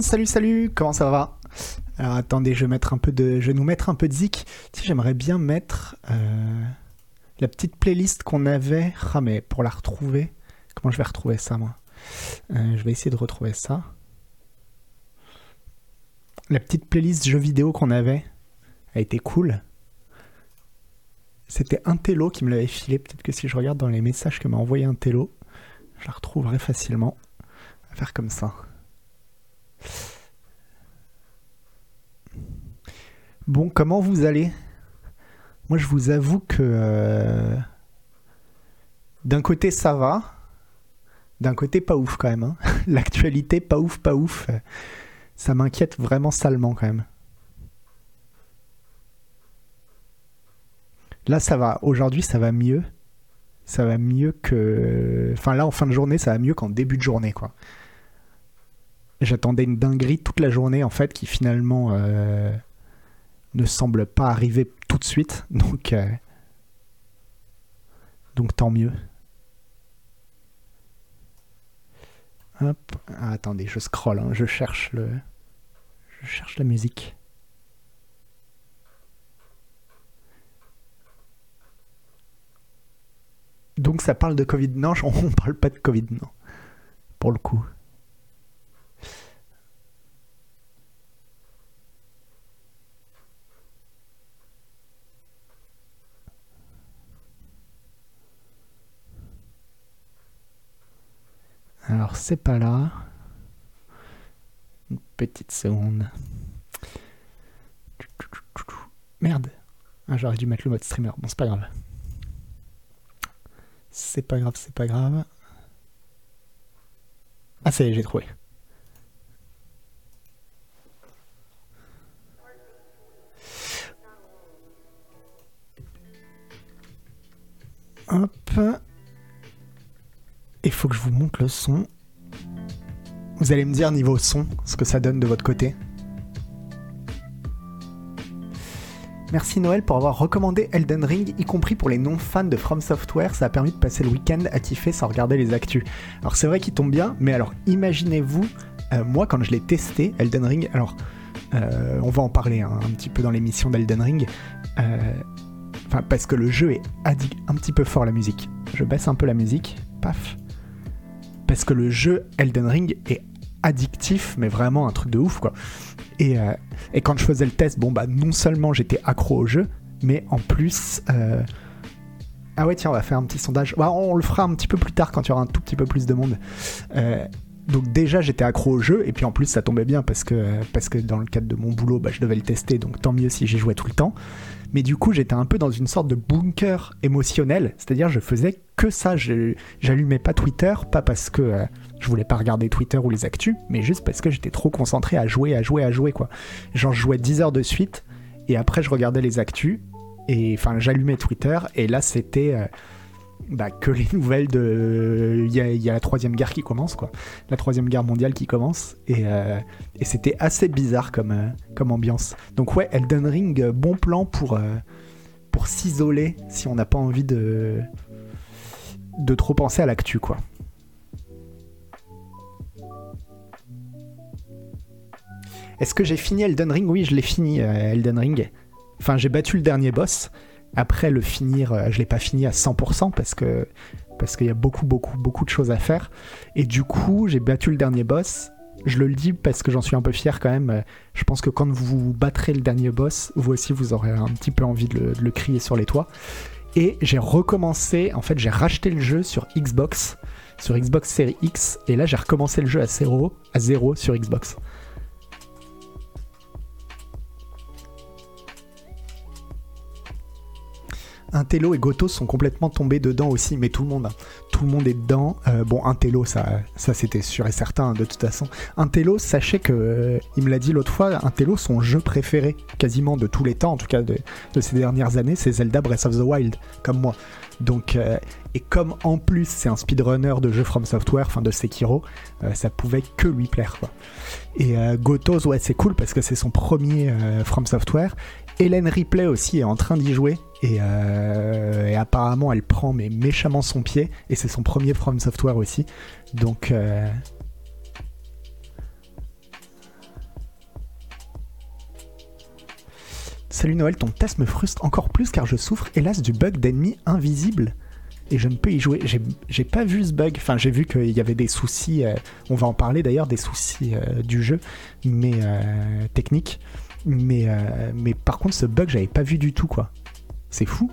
Salut, salut, comment ça va? Alors attendez, je vais, mettre un peu de, je nous mettre un peu de zik. Si j'aimerais bien mettre euh, la petite playlist qu'on avait. Ah mais pour la retrouver, comment je vais retrouver ça moi? Euh, Je vais essayer de retrouver ça. La petite playlist jeux vidéo qu'on avait a été cool. C'était un télo qui me l'avait filé. Peut-être que si je regarde dans les messages que m'a envoyé un télo, je la retrouverai facilement. À faire comme ça. Bon, comment vous allez? Moi, je vous avoue que euh, d'un côté, ça va. D'un côté, pas ouf quand même. Hein. L'actualité, pas ouf, pas ouf. Ça m'inquiète vraiment salement quand même. Là, ça va. Aujourd'hui, ça va mieux. Ça va mieux que. Enfin, là, en fin de journée, ça va mieux qu'en début de journée, quoi. J'attendais une dinguerie toute la journée, en fait, qui finalement euh, ne semble pas arriver tout de suite. Donc, euh, donc tant mieux. Hop. Ah, attendez, je scroll, hein. je cherche le. Je cherche la musique. Donc ça parle de Covid. Non, on parle pas de Covid, non. Pour le coup. Alors c'est pas là. Une petite seconde. Merde. Ah, j'aurais dû mettre le mode streamer. Bon, c'est pas grave. C'est pas grave, c'est pas grave. Ah, ça y est, j'ai trouvé. Hop. Il faut que je vous montre le son. Vous allez me dire niveau son, ce que ça donne de votre côté. Merci Noël pour avoir recommandé Elden Ring, y compris pour les non-fans de From Software. Ça a permis de passer le week-end à kiffer sans regarder les actus. Alors c'est vrai qu'il tombe bien, mais alors imaginez-vous, euh, moi quand je l'ai testé, Elden Ring, alors euh, on va en parler hein, un petit peu dans l'émission d'Elden Ring. Euh, enfin, parce que le jeu est un petit peu fort la musique. Je baisse un peu la musique, paf. Parce que le jeu Elden Ring est addictif, mais vraiment un truc de ouf quoi. Euh, et, quand je faisais le test, bon, bah, non seulement j'étais accro au jeu, mais en plus. Euh, ah ouais, tiens, on va faire un petit sondage. Bah, on le fera un petit peu plus tard quand il y aura un tout petit peu plus de monde. Euh, donc déjà j'étais accro au jeu et puis en plus ça tombait bien parce que, parce que dans le cadre de mon boulot bah, je devais le tester donc tant mieux si j'y jouais tout le temps mais du coup j'étais un peu dans une sorte de bunker émotionnel c'est à dire je faisais que ça j'allumais pas Twitter pas parce que je voulais pas regarder Twitter ou les actus, mais juste parce que j'étais trop concentré à jouer, à jouer, à jouer, quoi. Genre, je jouais 10 heures de suite, et après, je regardais les actus, et enfin, j'allumais Twitter, et là, c'était euh, bah, que les nouvelles de. Il y, a, la troisième guerre qui commence, quoi. La troisième guerre mondiale qui commence, et, euh, c'était assez bizarre comme, euh, comme ambiance. Donc, ouais, Elden Ring, bon plan pour, pour s'isoler si on n'a pas envie de. de trop penser à l'actu, quoi. Est-ce que j'ai fini Elden Ring? Oui, je l'ai fini euh, Elden Ring. Enfin, j'ai battu le dernier boss. Après le finir, euh, je l'ai pas fini à 100% parce que parce qu'il y a beaucoup beaucoup beaucoup de choses à faire. Et du coup, j'ai battu le dernier boss. Je le dis parce que j'en suis un peu fier quand même. Je pense que quand vous battrez le dernier boss, vous aussi vous aurez un petit peu envie de le, crier sur les toits. Et j'ai recommencé, en fait j'ai racheté le jeu sur Xbox, sur Xbox Series X, et là j'ai recommencé le jeu à zéro, à zéro sur Xbox. Intello et Goto sont complètement tombés dedans aussi, mais tout le monde, tout le monde est dedans. Euh, bon, Intello, ça, ça c'était sûr et certain de toute façon. Intello, sachez que, euh, il me l'a dit l'autre fois, Intello, son jeu préféré, quasiment de tous les temps, en tout cas de, ces dernières années, c'est Zelda Breath of the Wild, comme moi. Donc, euh, et comme en plus c'est un speedrunner de jeux From Software, enfin de Sekiro, ça pouvait que lui plaire. Et Gotos, ouais, c'est cool parce que c'est son premier From Software. Hélène Ripley aussi est en train d'y jouer. Euh, et, apparemment, elle prend mais méchamment son pied. Et c'est son premier From Software aussi. Donc. Euh, Salut Noël, ton test me frustre encore plus car je souffre hélas du bug d'ennemis invisibles et je ne peux y jouer. J'ai pas vu ce bug. Enfin, j'ai vu qu'il y avait des soucis. Euh, on va en parler d'ailleurs des soucis du jeu, mais techniques. Mais, mais par contre, ce bug, j'avais pas vu du tout, quoi. C'est fou.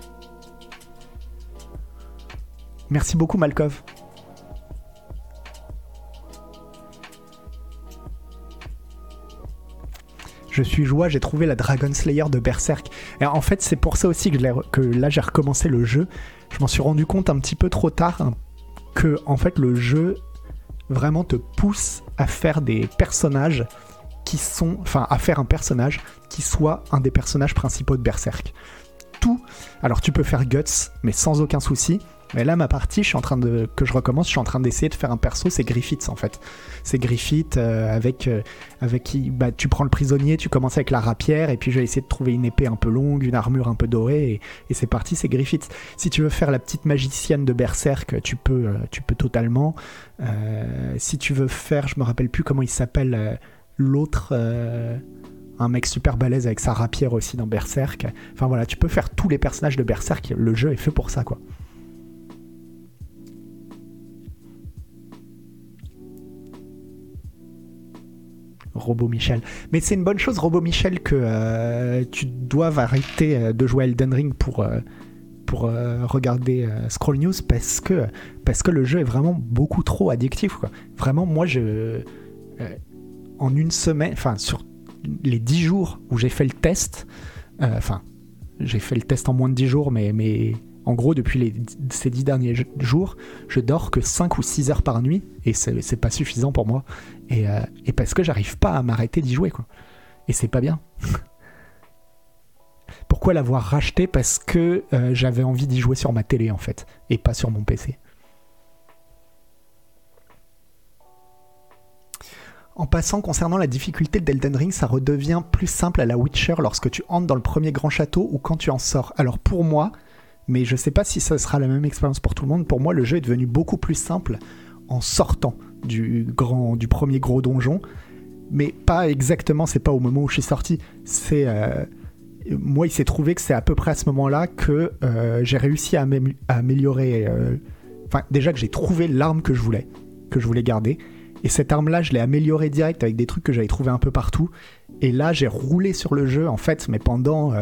Merci beaucoup, Malkov. je suis joie, j'ai trouvé la Dragon Slayer de Berserk. Et en fait, c'est pour ça aussi que, que là j'ai recommencé le jeu. Je m'en suis rendu compte un petit peu trop tard hein, que en fait le jeu vraiment te pousse à faire des personnages qui sont, enfin à faire un personnage qui soit un des personnages principaux de Berserk. Tout, alors tu peux faire Guts, mais sans aucun souci. Mais là, ma partie, je suis en train de que je recommence, je suis en train d'essayer de faire un perso, c'est Griffiths en fait. C'est Griffith euh, avec euh, avec qui bah, tu prends le prisonnier, tu commences avec la rapière et puis je vais essayer de trouver une épée un peu longue, une armure un peu dorée et, c'est parti, c'est Griffiths. Si tu veux faire la petite magicienne de Berserk, tu peux euh, tu peux totalement. si tu veux faire, je me rappelle plus comment il s'appelle l'autre un mec super balèze avec sa rapière aussi dans Berserk. Enfin voilà, tu peux faire tous les personnages de Berserk, le jeu est fait pour ça quoi. Robo Michel. Mais c'est une bonne chose, Robo Michel, que euh, tu doives arrêter euh, de jouer Elden Ring pour, euh, pour regarder Scroll News parce que, parce que le jeu est vraiment beaucoup trop addictif. Vraiment, moi, je, en une semaine, enfin, sur les 10 jours où j'ai fait le test, enfin, j'ai fait le test en moins de 10 jours, mais, mais en gros, depuis ces 10 derniers jours, je dors que 5 ou 6 heures par nuit et c'est pas suffisant pour moi. Euh, et, parce que j'arrive pas à m'arrêter d'y jouer, quoi. Et c'est pas bien. Pourquoi l'avoir racheté? Parce que euh, j'avais envie d'y jouer sur ma télé, en fait, et pas sur mon PC. En passant, concernant la difficulté d'Elden Ring, ça redevient plus simple à la Witcher lorsque tu entres dans le premier grand château ou quand tu en sors. Alors pour moi, mais je sais pas si ça sera la même expérience pour tout le monde, pour moi le jeu est devenu beaucoup plus simple en sortant du, grand, du premier gros donjon. Mais pas exactement, c'est pas au moment où je suis sorti. C'est. Euh, moi, il s'est trouvé que c'est à peu près à ce moment-là que euh, j'ai réussi à, améliorer. Euh, enfin, déjà que j'ai trouvé l'arme que je voulais, que je voulais garder. Et cette arme-là, je l'ai améliorée direct avec des trucs que j'avais trouvé un peu partout. Et là, j'ai roulé sur le jeu, en fait, mais pendant,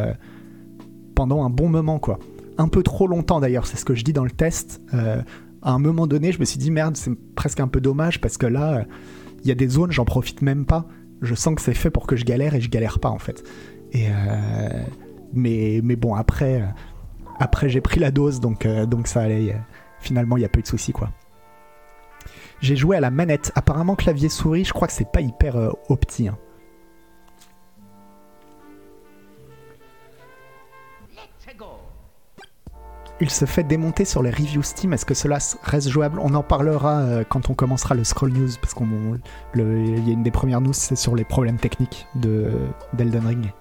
pendant un bon moment, quoi. Un peu trop longtemps d'ailleurs, c'est ce que je dis dans le test à un moment donné, je me suis dit merde, c'est presque un peu dommage parce que là, il y a des zones, j'en profite même pas. Je sens que c'est fait pour que je galère et je galère pas en fait. Et euh, mais, mais bon, après, après j'ai pris la dose donc, euh, donc ça allait. Finalement, il n'y a pas eu de soucis quoi. J'ai joué à la manette. Apparemment, clavier souris, je crois que c'est pas hyper euh, opti. Hein. il se fait démonter sur les reviews Steam. Est-ce que cela reste jouable? On en parlera euh, quand on commencera le Scroll News, parce qu'il y a une des premières news, c'est sur les problèmes techniques de d'Elden Ring.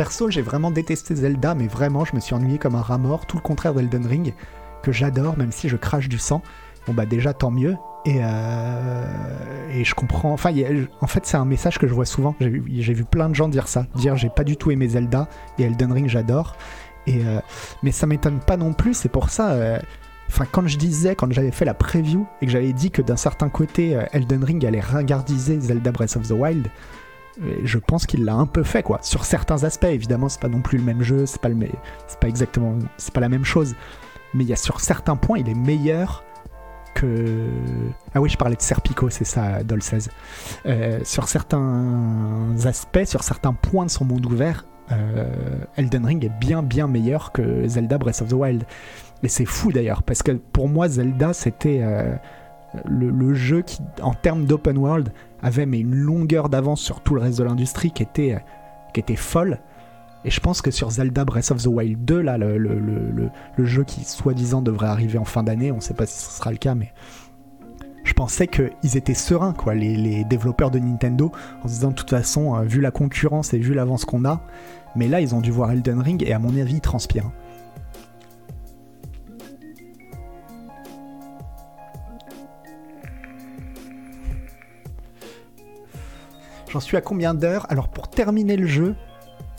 Perso, j'ai vraiment détesté Zelda, mais vraiment, je me suis ennuyé comme un rat mort, tout le contraire d'Elden Ring, que j'adore, même si je crache du sang. Bon bah déjà tant mieux, euh, et, je comprends. Enfin, en fait, c'est un message que je vois souvent. J'ai vu, plein de gens dire ça. Dire j'ai pas du tout aimé Zelda et Elden Ring, j'adore. Euh, mais ça m'étonne pas non plus. C'est pour ça. Euh, enfin, quand je disais, quand j'avais fait la preview et que j'avais dit que d'un certain côté, Elden Ring allait ringardiser Zelda Breath of the Wild, je pense qu'il l'a un peu fait, quoi. Sur certains aspects, évidemment, c'est pas non plus le même jeu, c'est pas, le, c'est pas exactement, c'est pas la même chose. Mais il y a sur certains points, il est meilleur que. Ah oui, je parlais de Serpico, c'est ça, Dol 16. Euh, sur certains aspects, sur certains points de son monde ouvert, euh, Elden Ring est bien bien meilleur que Zelda Breath of the Wild. Et c'est fou d'ailleurs, parce que pour moi, Zelda, c'était euh, le, jeu qui, en termes d'open world, avait mais une longueur d'avance sur tout le reste de l'industrie qui était, qui était folle. Et je pense que sur Zelda Breath of the Wild 2, là, le, le, le, le jeu qui soi-disant devrait arriver en fin d'année, on ne sait pas si ce sera le cas, mais je pensais qu'ils étaient sereins, quoi, les, les, développeurs de Nintendo, en se disant de toute façon, euh, vu la concurrence et vu l'avance qu'on a, mais là ils ont dû voir Elden Ring et à mon avis ils transpirent. J'en suis à combien d'heures Alors pour terminer le jeu,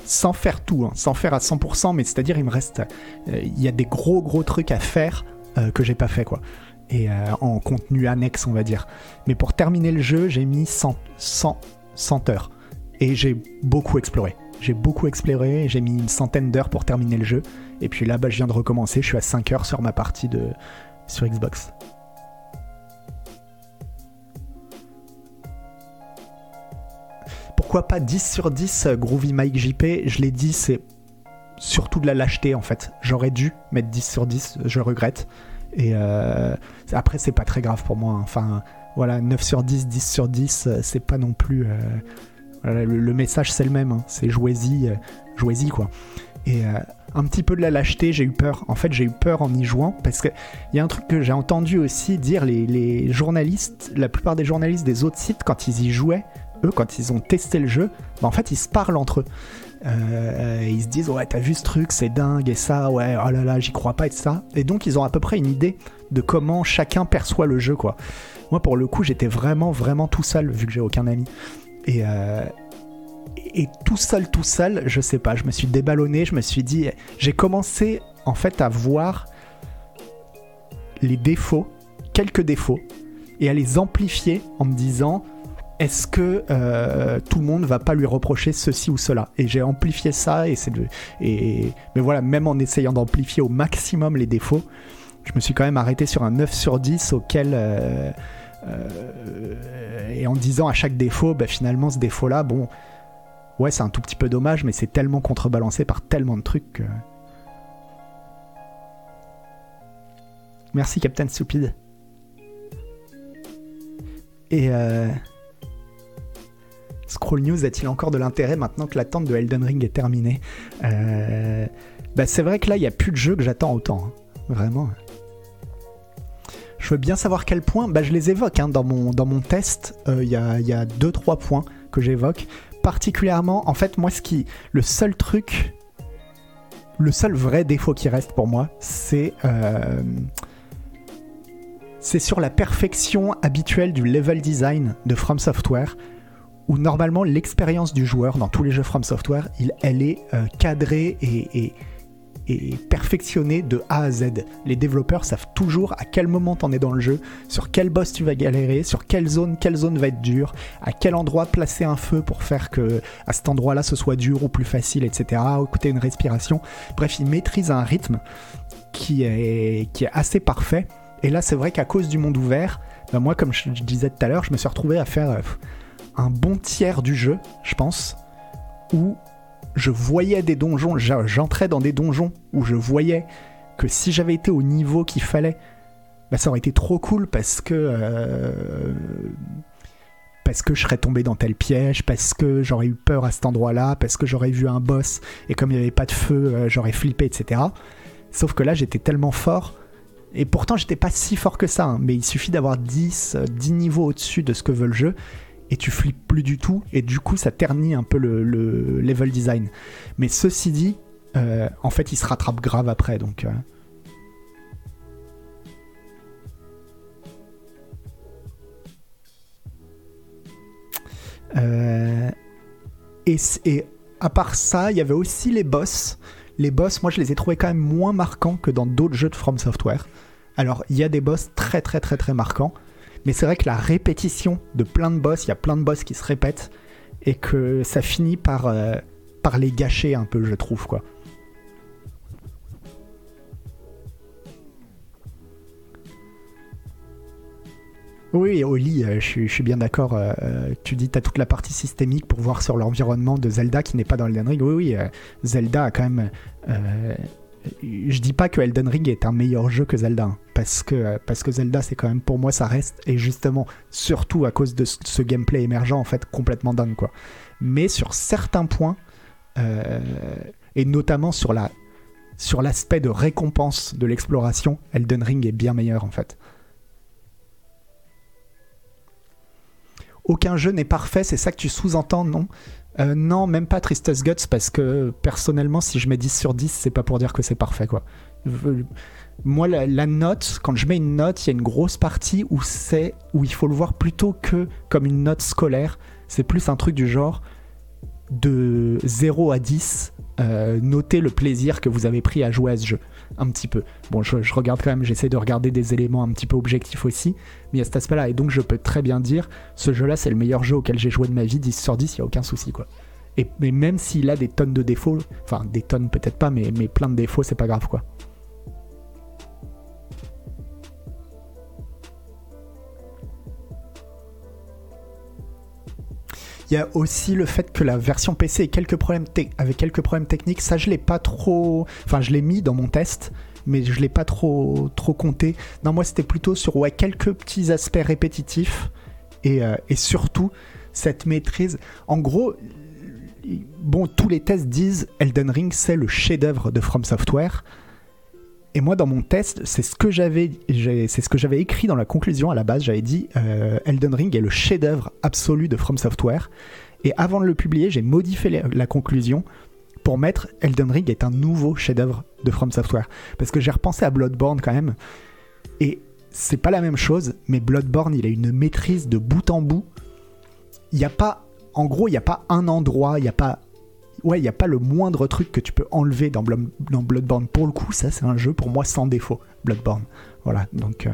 sans faire tout, hein, sans faire à 100%, mais c'est-à-dire il me reste, euh, il y a des gros gros trucs à faire euh, que j'ai pas fait quoi. Et euh, en contenu annexe on va dire. Mais pour terminer le jeu, j'ai mis 100, 100, 100 heures. Et j'ai beaucoup exploré. J'ai beaucoup exploré, j'ai mis une centaine d'heures pour terminer le jeu. Et puis là, bah, je viens de recommencer, je suis à 5 heures sur ma partie de, sur Xbox. Pourquoi pas 10 sur 10 euh, Groovy Mike JP Je l'ai dit, c'est surtout de la lâcheté en fait. J'aurais dû mettre 10 sur 10, je regrette. Et euh, après, c'est pas très grave pour moi. Hein. Enfin, voilà, 9 sur 10, 10 sur 10, euh, c'est pas non plus. le, message, c'est le même. Hein. C'est jouez-y, jouez-y quoi. Et un petit peu de la lâcheté, j'ai eu peur. En fait, j'ai eu peur en y jouant parce qu'il y a un truc que j'ai entendu aussi dire les, journalistes, la plupart des journalistes des autres sites, quand ils y jouaient, eux, quand ils ont testé le jeu, bah, en fait, ils se parlent entre eux. Euh, ils se disent ouais t'as vu ce truc c'est dingue et ça ouais oh là là j'y crois pas et ça. Et donc ils ont à peu près une idée de comment chacun perçoit le jeu quoi. Moi pour le coup j'étais vraiment vraiment tout seul vu que j'ai aucun ami. Et euh, et tout seul tout seul je sais pas je me suis déballonné je me suis dit j'ai commencé en fait à voir les défauts quelques défauts et à les amplifier en me disant est-ce que euh, tout le monde va pas lui reprocher ceci ou cela? Et j'ai amplifié ça et c'est et mais voilà, même en essayant d'amplifier au maximum les défauts, je me suis quand même arrêté sur un 9 sur 10 auquel euh, euh, et en disant à chaque défaut, bah, finalement ce défaut-là, bon, ouais, c'est un tout petit peu dommage, mais c'est tellement contrebalancé par tellement de trucs que... Merci Captain Stupid. Et Scroll News a-t-il encore de l'intérêt maintenant que l'attente de Elden Ring est terminée euh, bah C'est vrai que là, il n'y a plus de jeux que j'attends autant. Hein. Vraiment. Je veux bien savoir quel point. Bah, je les évoque hein. dans, mon, dans mon test. Euh, il y a 2-3 points que j'évoque. Particulièrement, en fait, moi, ce qui. Le seul truc. Le seul vrai défaut qui reste pour moi, c'est. Euh, c'est sur la perfection habituelle du level design de From Software où normalement l'expérience du joueur dans tous les jeux From Software, il, elle est euh, cadrée et, perfectionnée de A à Z. Les développeurs savent toujours à quel moment t'en es dans le jeu, sur quel boss tu vas galérer, sur quelle zone, quelle zone va être dure, à quel endroit placer un feu pour faire que à cet endroit-là ce soit dur ou plus facile, etc. Écouter une respiration. Bref, ils maîtrisent un rythme qui est, assez parfait. Et là, c'est vrai qu'à cause du monde ouvert, ben moi, comme je disais tout à l'heure, je me suis retrouvé à faire euh, un bon tiers du jeu, je pense, où je voyais des donjons, j'entrais dans des donjons où je voyais que si j'avais été au niveau qu'il fallait, bah, ça aurait été trop cool parce que euh, parce que je serais tombé dans tel piège, parce que j'aurais eu peur à cet endroit-là, parce que j'aurais vu un boss et comme il n'y avait pas de feu, euh, j'aurais flippé, etc. Sauf que là, j'étais tellement fort. Et pourtant, j'étais pas si fort que ça, hein, mais il suffit d'avoir 10, 10 niveaux au-dessus de ce que veut le jeu et tu flippes plus du tout, et du coup ça ternit un peu le, level design. Mais ceci dit, euh, en fait il se rattrape grave après. Euh. Euh, et, et, à part ça, il y avait aussi les boss. Les boss, moi je les ai trouvés quand même moins marquants que dans d'autres jeux de From Software. Alors il y a des boss très très très très marquants. Mais c'est vrai que la répétition de plein de boss, il y a plein de boss qui se répètent, et que ça finit par, euh, les gâcher un peu, je trouve. Oui, Oli, euh, je, suis bien d'accord. Euh, tu dis tu as toute la partie systémique pour voir sur l'environnement de Zelda qui n'est pas dans Elden Ring. Oui, oui, Zelda a quand même je dis pas que Elden Ring est un meilleur jeu que Zelda, hein, parce que, parce que Zelda, c'est quand même pour moi, ça reste, et justement, surtout à cause de ce, gameplay émergent, en fait, complètement dingue, quoi. Mais sur certains points, euh, et notamment sur la sur l'aspect de récompense de l'exploration, Elden Ring est bien meilleur, en fait. Aucun jeu n'est parfait, c'est ça que tu sous-entends, non? Euh, non, même pas Tristesse Guts, parce que personnellement, si je mets 10 sur 10, c'est pas pour dire que c'est parfait, quoi. Moi, la, note, quand je mets une note, il y a une grosse partie où c'est où il faut le voir plutôt que comme une note scolaire. C'est plus un truc du genre de 0 à 10, euh, notez le plaisir que vous avez pris à jouer à ce jeu. Un petit peu. Bon, je, regarde quand même, j'essaie de regarder des éléments un petit peu objectifs aussi, mais a cet aspect-là. Et donc, je peux très bien dire, ce jeu-là, c'est le meilleur jeu auquel j'ai joué de ma vie, 10 sur 10, il n'y a aucun souci, quoi. Et même s'il a des tonnes de défauts, enfin, des tonnes peut-être pas, mais, mais plein de défauts, c'est pas grave, quoi. Il y a aussi le fait que la version PC ait quelques problèmes techniques. Ça, je l'ai pas trop. Enfin, je l'ai mis dans mon test, mais je l'ai pas trop trop compté. Non, moi, c'était plutôt sur ouais, quelques petits aspects répétitifs et, euh, et surtout cette maîtrise. En gros, bon, tous les tests disent Elden Ring, c'est le chef-d'œuvre de From Software. Et moi, dans mon test, c'est ce que j'avais, c'est ce que j'avais écrit dans la conclusion à la base. J'avais dit euh, Elden Ring est le chef-d'œuvre absolu de From Software. Et avant de le publier, j'ai modifié la, conclusion pour mettre Elden Ring est un nouveau chef-d'œuvre de From Software. Parce que j'ai repensé à Bloodborne quand même. Et c'est pas la même chose, mais Bloodborne, il a une maîtrise de bout en bout. Il n'y a pas, en gros, il n'y a pas un endroit, il n'y a pas ouais, il n'y a pas le moindre truc que tu peux enlever dans, Bloodborne. Pour le coup, ça, c'est un jeu pour moi sans défaut, Bloodborne. Voilà, donc. Euh,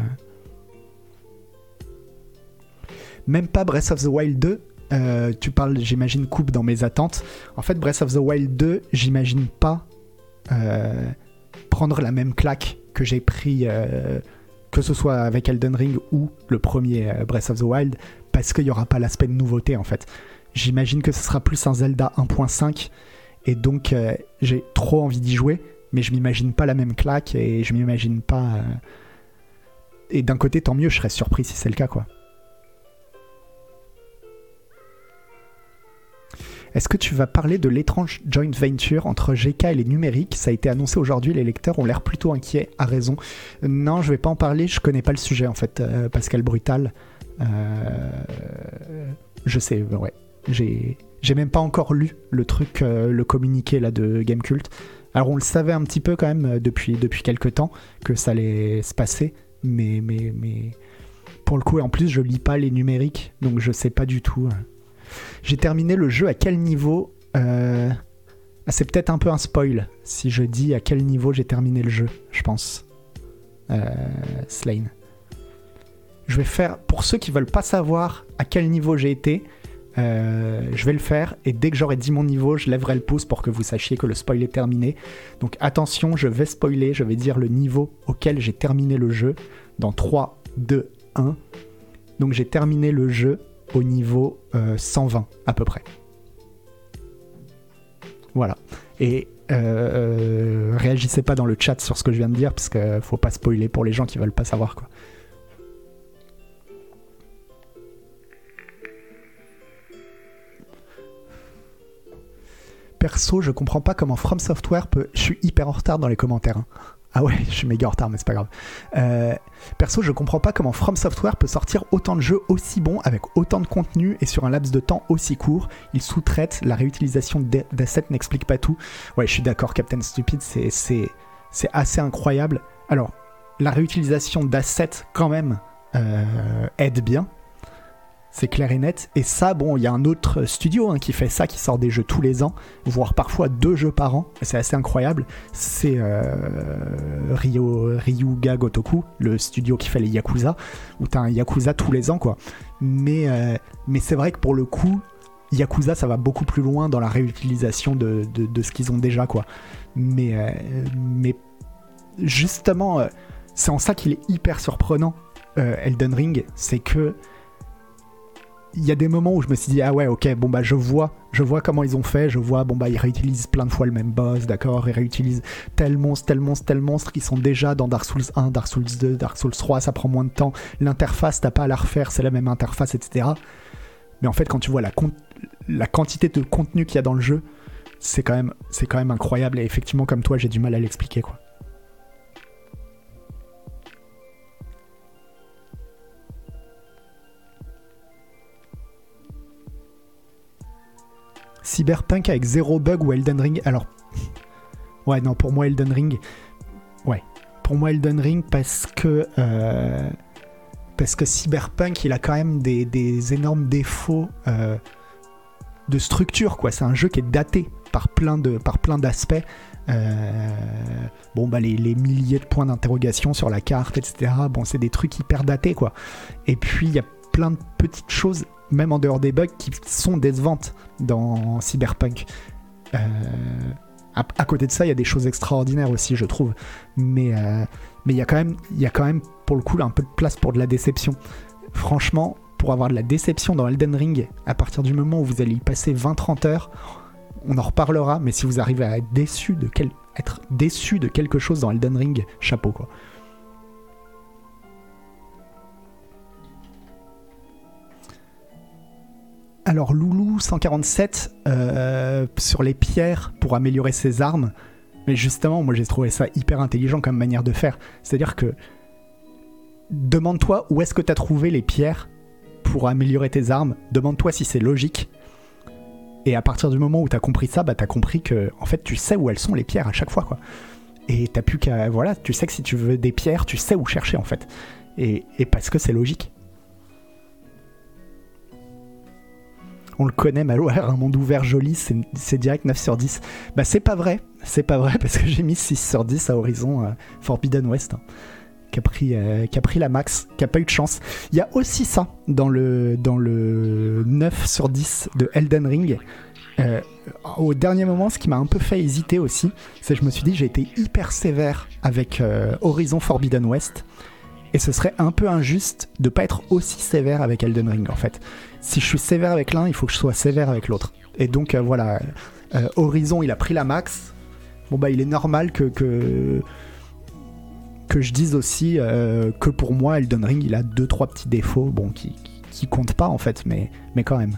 même pas Breath of the Wild 2. Euh, tu parles, j'imagine, coupe dans mes attentes. En fait, Breath of the Wild 2, j'imagine pas euh, prendre la même claque que j'ai pris, que ce soit avec Elden Ring ou le premier Breath of the Wild, parce qu'il n'y aura pas l'aspect de nouveauté en fait. J'imagine que ce sera plus un Zelda 1.5 et donc euh, j'ai trop envie d'y jouer, mais je m'imagine pas la même claque et je m'imagine pas. Euh, et d'un côté, tant mieux, je serais surpris si c'est le cas, quoi. Est-ce que tu vas parler de l'étrange joint venture entre GK et les numériques? Ça a été annoncé aujourd'hui, les lecteurs ont l'air plutôt inquiets, à raison. Non, je vais pas en parler, je connais pas le sujet en fait, euh, Pascal Brutal. je sais, ouais. J'ai, même pas encore lu le truc, euh, le communiqué là de Gamecult. Alors on le savait un petit peu quand même euh, depuis, depuis quelques temps que ça allait se passer, mais, mais, mais pour le coup, en plus je lis pas les numériques, donc je sais pas du tout. Hein. J'ai terminé le jeu à quel niveau euh... C'est peut-être un peu un spoil si je dis à quel niveau j'ai terminé le jeu, je pense. Euh, Slane. Je vais faire, pour ceux qui veulent pas savoir à quel niveau j'ai été, euh, je vais le faire et dès que j'aurai dit mon niveau, je lèverai le pouce pour que vous sachiez que le spoil est terminé. Donc attention, je vais spoiler, je vais dire le niveau auquel j'ai terminé le jeu dans 3, 2, 1. Donc j'ai terminé le jeu au niveau 120 euh, à peu près. Voilà. Et euh, réagissez pas dans le chat sur ce que je viens de dire parce qu'il faut pas spoiler pour les gens qui veulent pas savoir quoi. Perso, je comprends pas comment From Software peut. Je suis hyper en retard dans les commentaires. Hein. Ah ouais, je suis méga en retard, mais c'est pas grave. Euh, perso, je comprends pas comment From Software peut sortir autant de jeux aussi bons avec autant de contenu et sur un laps de temps aussi court. Ils sous-traitent, la réutilisation d'assets n'explique pas tout. Ouais, je suis d'accord, Captain Stupid, c'est assez incroyable. Alors, la réutilisation d'assets, quand même, euh, aide bien, c'est clair et net. Et ça, bon, il y a un autre studio hein, qui fait ça, qui sort des jeux tous les ans, voire parfois deux jeux par an. C'est assez incroyable. C'est euh, Ryuga Gotoku, le studio qui fait les Yakuza, où t'as un Yakuza tous les ans, quoi. Mais, euh, mais c'est vrai que pour le coup, Yakuza, ça va beaucoup plus loin dans la réutilisation de, de, ce qu'ils ont déjà, quoi. Mais, euh, mais justement, c'est en ça qu'il est hyper surprenant, Elden Ring, c'est que il y a des moments où je me suis dit ah ouais ok bon bah je vois je vois comment ils ont fait je vois bon bah ils réutilisent plein de fois le même boss d'accord ils réutilisent tel monstre tel monstre tel monstre qui sont déjà dans Dark Souls 1 Dark Souls 2 Dark Souls 3 ça prend moins de temps. L'interface t'as pas à la refaire c'est la même interface etc mais en fait quand tu vois la, la quantité de contenu qu'il y a dans le jeu c'est quand même c'est quand même incroyable et effectivement comme toi j'ai du mal à l'expliquer quoi Cyberpunk avec zéro bug ou Elden Ring. Alors, ouais, non, pour moi, Elden Ring. Ouais, pour moi, Elden Ring parce que. Euh, parce que Cyberpunk, il a quand même des, énormes défauts. Euh, de structure, quoi. C'est un jeu qui est daté par plein d'aspects. Euh, bon, bah, les, milliers de points d'interrogation sur la carte, etc. Bon, c'est des trucs hyper datés, quoi. Et puis, il y a plein de petites choses, même en dehors des bugs, qui sont décevantes dans Cyberpunk. Euh, à, côté de ça, il y a des choses extraordinaires aussi, je trouve. Mais euh, mais il y a quand même, y a quand même pour le coup un peu de place pour de la déception. Franchement, pour avoir de la déception dans Elden Ring, à partir du moment où vous allez y passer 20-30 heures, on en reparlera, mais si vous arrivez à être déçu de, être déçu de quelque chose dans Elden Ring, chapeau quoi. Alors Loulou 147 euh, sur les pierres pour améliorer ses armes. Mais justement, moi j'ai trouvé ça hyper intelligent comme manière de faire. C'est-à-dire que demande-toi où est-ce que tu as trouvé les pierres pour améliorer tes armes. Demande-toi si c'est logique. Et à partir du moment où tu as compris ça, bah as compris que en fait tu sais où elles sont les pierres à chaque fois quoi. Et t'as plus qu'à voilà, tu sais que si tu veux des pierres, tu sais où chercher en fait. Et, parce que c'est logique. On le connaît, Malware, un monde ouvert joli, c'est direct 9 sur 10. Bah c'est pas vrai, c'est pas vrai parce que j'ai mis 6 sur 10 à Horizon euh, Forbidden West. Hein qui a pris, euh, qui a pris la max, qui a pas eu de chance. Il y a aussi ça dans le, dans le 9 sur 10 de Elden Ring. Euh, au dernier moment, ce qui m'a un peu fait hésiter aussi, c'est que je me suis dit j'ai été hyper sévère avec Horizon Forbidden West. Et ce serait un peu injuste de pas être aussi sévère avec Elden Ring en fait. Si je suis sévère avec l'un, il faut que je sois sévère avec l'autre. Et donc voilà, Horizon il a pris la max. Bon bah il est normal que, je dise aussi euh, que pour moi, Elden Ring, il a deux trois petits défauts, bon, qui, comptent pas en fait, mais quand même.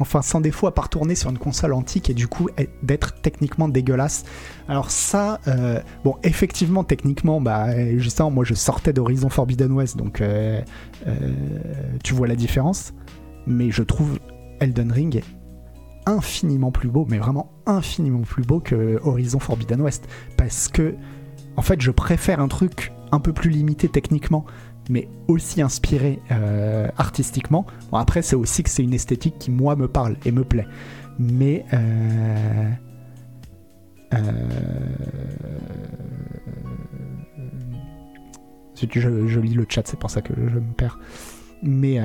Enfin sans défaut à part tourner sur une console antique et du coup d'être techniquement dégueulasse. Alors ça, euh, bon effectivement techniquement, bah justement moi je sortais d'Horizon Forbidden West donc euh, euh, tu vois la différence, mais je trouve Elden Ring infiniment plus beau, mais vraiment infiniment plus beau que Horizon Forbidden West. Parce que en fait je préfère un truc un peu plus limité techniquement mais aussi inspiré euh, artistiquement. Bon, après, c'est aussi que c'est une esthétique qui, moi, me parle et me plaît. Mais. Euh, euh, je, lis le chat, c'est pour ça que je me perds. Mais,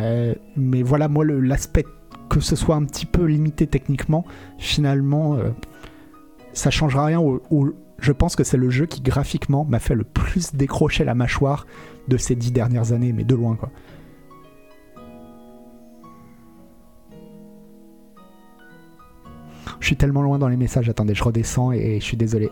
mais voilà, moi, l'aspect que ce soit un petit peu limité techniquement, finalement, ça changera rien. je pense que c'est le jeu qui, graphiquement, m'a fait le plus décrocher la mâchoire de ces dix dernières années, mais de loin quoi. Je suis tellement loin dans les messages, attendez, je redescends et je suis désolé.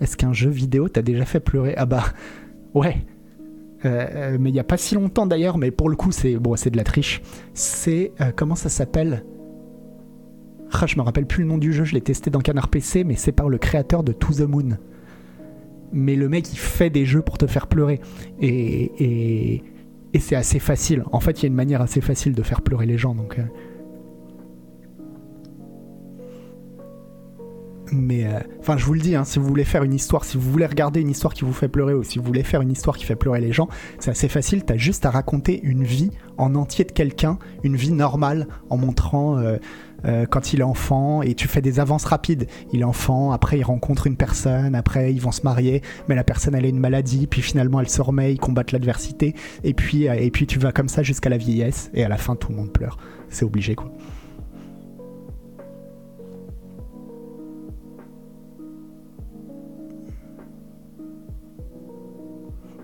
Est-ce qu'un jeu vidéo t'a déjà fait pleurer? Ah bah ouais, euh, euh, mais il n'y a pas si longtemps d'ailleurs, mais pour le coup, c'est bon, de la triche. C'est. Euh, comment ça s'appelle? Ah, Je me rappelle plus le nom du jeu, je l'ai testé dans Canard PC, mais c'est par le créateur de To the Moon. Mais le mec, il fait des jeux pour te faire pleurer. Et, et, et c'est assez facile. En fait, il y a une manière assez facile de faire pleurer les gens. Donc. Mais euh, enfin je vous le dis hein, si vous voulez faire une histoire si vous voulez regarder une histoire qui vous fait pleurer ou si vous voulez faire une histoire qui fait pleurer les gens c'est assez facile. T'as juste à raconter une vie en entier de quelqu'un une vie normale en montrant euh, euh, quand il est enfant et tu fais des avances rapides. Il est enfant après il rencontre une personne après ils vont se marier mais la personne elle a une maladie puis finalement elle se remet ils combattent l'adversité et puis et puis tu vas comme ça jusqu'à la vieillesse et à la fin tout le monde pleure. C'est obligé quoi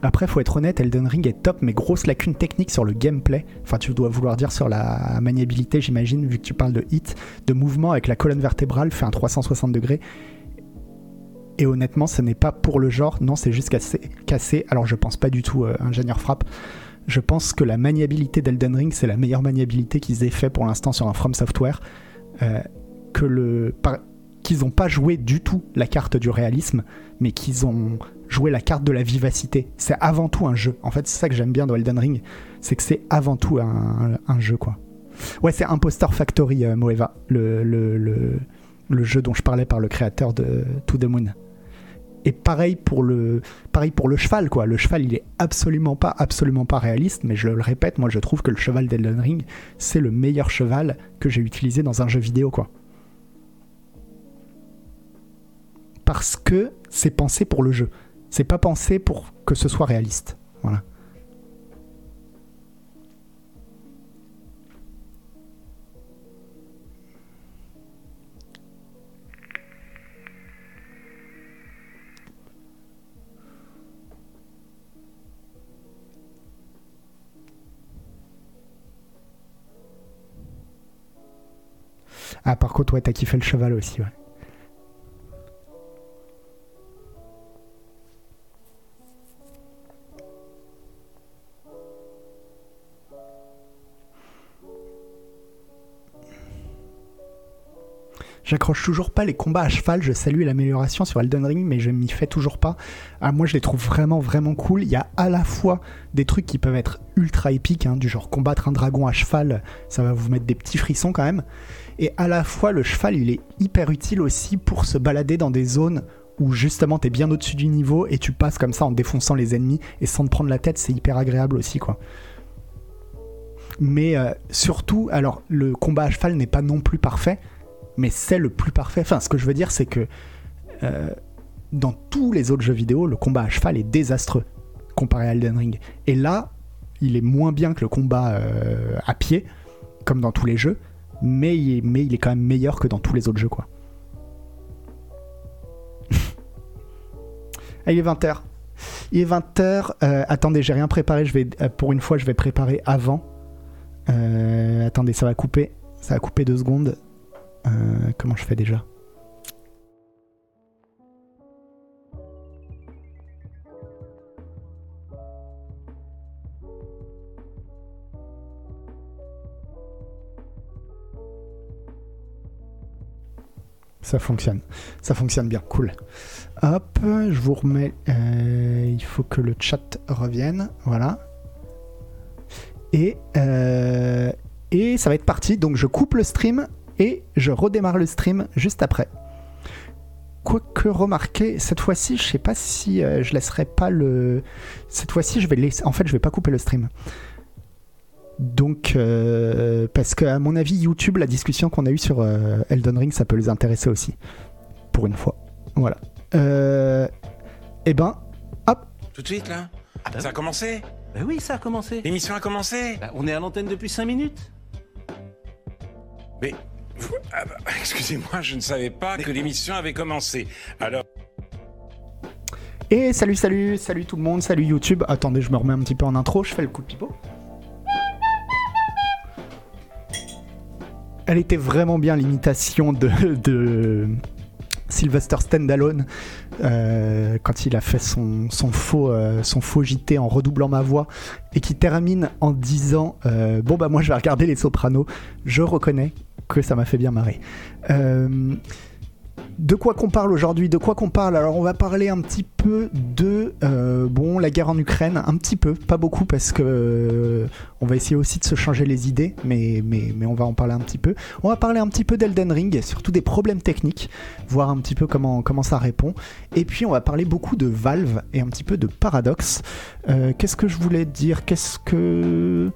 Après, faut être honnête, Elden Ring est top, mais grosse lacune technique sur le gameplay. Enfin, tu dois vouloir dire sur la maniabilité, j'imagine, vu que tu parles de hit, de mouvement avec la colonne vertébrale, fait un 360 degrés. Et honnêtement, ce n'est pas pour le genre, non, c'est juste cassé. Alors, je pense pas du tout, euh, ingénieur frappe. Je pense que la maniabilité d'Elden Ring, c'est la meilleure maniabilité qu'ils aient fait pour l'instant sur un From Software. Euh, que le, qu'ils n'ont pas joué du tout la carte du réalisme, mais qu'ils ont joué la carte de la vivacité. C'est avant tout un jeu. En fait, c'est ça que j'aime bien dans Elden Ring, c'est que c'est avant tout un, jeu, quoi. Ouais, c'est Impostor Factory, euh, Moeva, le, jeu dont je parlais par le créateur de To the Moon. Et pareil pour le, pareil pour le cheval, quoi. Le cheval, il est absolument pas, absolument pas réaliste, mais je le répète, moi je trouve que le cheval d'Elden Ring, c'est le meilleur cheval que j'ai utilisé dans un jeu vidéo, quoi. Parce que c'est pensé pour le jeu. C'est pas pensé pour que ce soit réaliste. Voilà. Ah, par contre, ouais, t'as kiffé le cheval aussi, ouais. J'accroche toujours pas les combats à cheval. Je salue l'amélioration sur Elden Ring, mais je m'y fais toujours pas. Ah, moi, je les trouve vraiment, vraiment cool. Il y a à la fois des trucs qui peuvent être ultra épiques, hein, du genre combattre un dragon à cheval, ça va vous mettre des petits frissons quand même. Et à la fois, le cheval, il est hyper utile aussi pour se balader dans des zones où justement t'es bien au-dessus du niveau et tu passes comme ça en défonçant les ennemis et sans te prendre la tête, c'est hyper agréable aussi, quoi. Mais euh, surtout, alors le combat à cheval n'est pas non plus parfait, mais c'est le plus parfait. Enfin, ce que je veux dire, c'est que euh, dans tous les autres jeux vidéo, le combat à cheval est désastreux comparé à Elden Ring. Et là, il est moins bien que le combat euh, à pied, comme dans tous les jeux, mais il, est, quand même meilleur que dans tous les autres jeux, quoi. Ah, il est 20h. Il est 20h. Euh, attendez, j'ai rien préparé. Je vais, pour une fois, je vais préparer avant. attendez, ça va couper. Ça va couper deux secondes. Euh, comment je fais déjà? Ça fonctionne. Ça fonctionne bien. Cool. Hop, je vous remets. Euh, il faut que le chat revienne. Voilà. Et, euh, et ça va être parti. Donc je coupe le stream et je redémarre le stream juste après. Quoique remarquer, cette fois-ci, je sais pas si euh, je laisserai pas le. Cette fois-ci, je vais laisser. En fait, je vais pas couper le stream. Donc, euh, parce qu'à mon avis, YouTube, la discussion qu'on a eue sur euh, Elden Ring, ça peut les intéresser aussi. Pour une fois. Voilà. Euh, eh ben, hop. Tout de suite, là ah bah Ça a commencé bah Oui, ça a commencé. L'émission a commencé bah, On est à l'antenne depuis 5 minutes. Mais ah excusez-moi, je ne savais pas que l'émission avait commencé. Alors. Et salut, salut, salut tout le monde, salut YouTube. Attendez, je me remets un petit peu en intro, je fais le coup de pipeau. Elle était vraiment bien l'imitation de, Sylvester Standalone euh, quand il a fait son, faux, euh, JT en redoublant ma voix et qui termine en disant euh, Bon, bah, moi je vais regarder les sopranos. Je reconnais que ça m'a fait bien marrer. Euh, de quoi qu'on parle aujourd'hui De quoi qu'on parle Alors on va parler un petit peu de euh, bon la guerre en Ukraine, un petit peu, pas beaucoup parce que euh, on va essayer aussi de se changer les idées, mais, mais, mais on va en parler un petit peu. On va parler un petit peu d'Elden Ring, surtout des problèmes techniques, voir un petit peu comment, comment ça répond. Et puis on va parler beaucoup de Valve et un petit peu de Paradox. Qu'est-ce que je voulais dire? Qu'est-ce que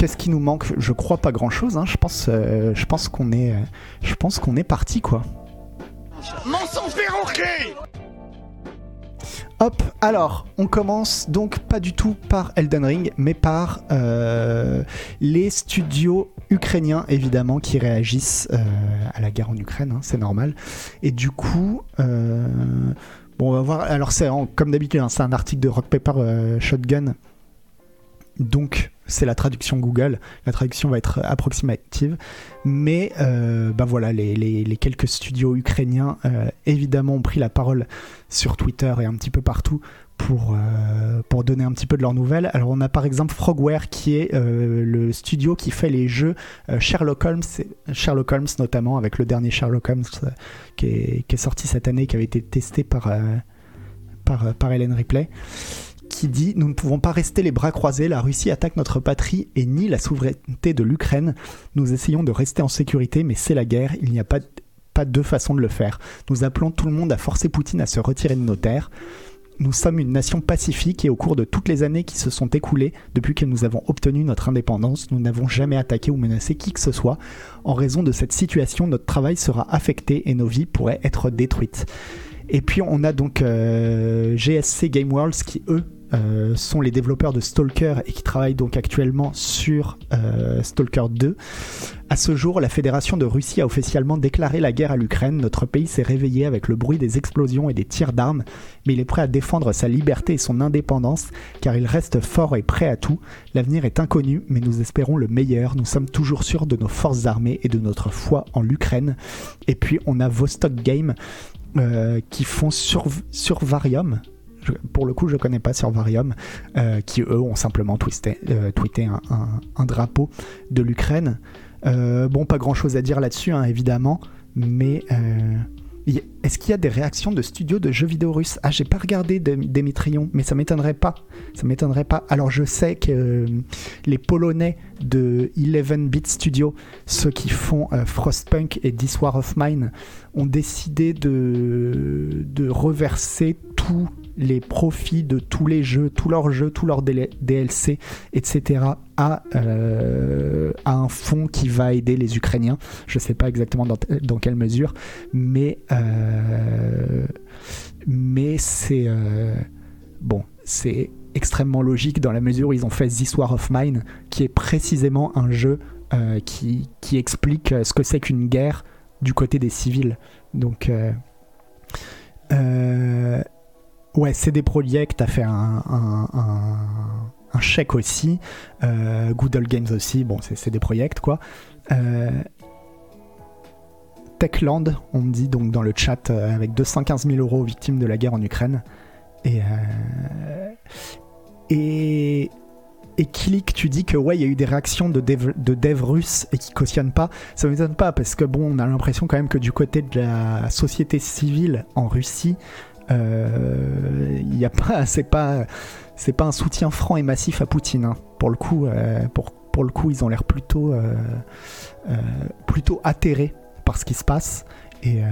Qu'est-ce qui nous manque? Je crois pas grand-chose. Hein. Je pense, euh, je pense qu'on est, euh, je pense qu'on est parti quoi. Mensonge perroquet Hop, alors, on commence donc pas du tout par Elden Ring, mais par euh, les studios ukrainiens, évidemment, qui réagissent à la guerre en Ukraine, hein, c'est normal. Et du coup, bon, on va voir. Alors, c'est comme d'habitude, hein, c'est un article de Rock Paper Shotgun. Donc, c'est la traduction Google. La traduction va être approximative. Mais euh, bah voilà, les, quelques studios ukrainiens, euh, évidemment, ont pris la parole sur Twitter et un petit peu partout pour, euh, pour donner un petit peu de leurs nouvelles. Alors on a par exemple Frogware qui est le studio qui fait les jeux Sherlock Holmes, Sherlock Holmes notamment avec le dernier Sherlock Holmes qui, est, sorti cette année, qui avait été testé par, par, par Helen Ripley qui dit Nous ne pouvons pas rester les bras croisés, la Russie attaque notre patrie et nie la souveraineté de l'Ukraine. Nous essayons de rester en sécurité, mais c'est la guerre, il n'y a pas, pas deux façons de le faire. Nous appelons tout le monde à forcer Poutine à se retirer de nos terres. Nous sommes une nation pacifique et au cours de toutes les années qui se sont écoulées depuis que nous avons obtenu notre indépendance, nous n'avons jamais attaqué ou menacé qui que ce soit. En raison de cette situation, notre travail sera affecté et nos vies pourraient être détruites. Et puis on a donc euh, GSC Game Worlds qui eux euh, sont les développeurs de Stalker et qui travaillent donc actuellement sur euh, Stalker 2. À ce jour, la Fédération de Russie a officiellement déclaré la guerre à l'Ukraine. Notre pays s'est réveillé avec le bruit des explosions et des tirs d'armes, mais il est prêt à défendre sa liberté et son indépendance, car il reste fort et prêt à tout. L'avenir est inconnu, mais nous espérons le meilleur. Nous sommes toujours sûrs de nos forces armées et de notre foi en l'Ukraine. Et puis on a Vostok Game euh, qui font sur, Varium. Pour le coup, je connais pas sur Varium, euh, qui eux ont simplement euh, tweeté un, drapeau de l'Ukraine. bon, pas grand chose à dire là-dessus, hein, évidemment, mais est-ce qu'il y a des réactions de studios de jeux vidéo russes? Ah, j'ai pas regardé Démitrion, mais ça m'étonnerait pas. Ça m'étonnerait pas. Alors, je sais que euh, les Polonais de 11-bit Studio, ceux qui font euh, Frostpunk et This War of Mine, ont décidé de reverser tout les profits de tous les jeux, tous leurs jeux, tous leurs DLC, etc. à, euh, à un fonds qui va aider les Ukrainiens. Je ne sais pas exactement dans, quelle mesure, mais, euh, euh, c'est extrêmement logique dans la mesure où ils ont fait This War of Mine, qui est précisément un jeu qui, qui, explique ce que c'est qu'une guerre du côté des civils. Donc Ouais, CD Projekt a fait un, un, chèque aussi. Euh, Google Games aussi. Bon, c'est CD Projekt quoi. Euh, Techland, on me dit donc dans le chat, euh, avec 215 000 euros aux victimes de la guerre en Ukraine. Et, et, et Kilik, tu dis que ouais, il y a eu des réactions de dev, de dev russes et qui cautionnent pas. Ça m'étonne pas parce que bon, on a l'impression quand même que du côté de la société civile en Russie, il euh, y a pas, c'est pas, c'est pas un soutien franc et massif à Poutine. Hein. Pour le coup, euh, pour, pour le coup, ils ont l'air plutôt, euh, plutôt atterrés par ce qui se passe. Et,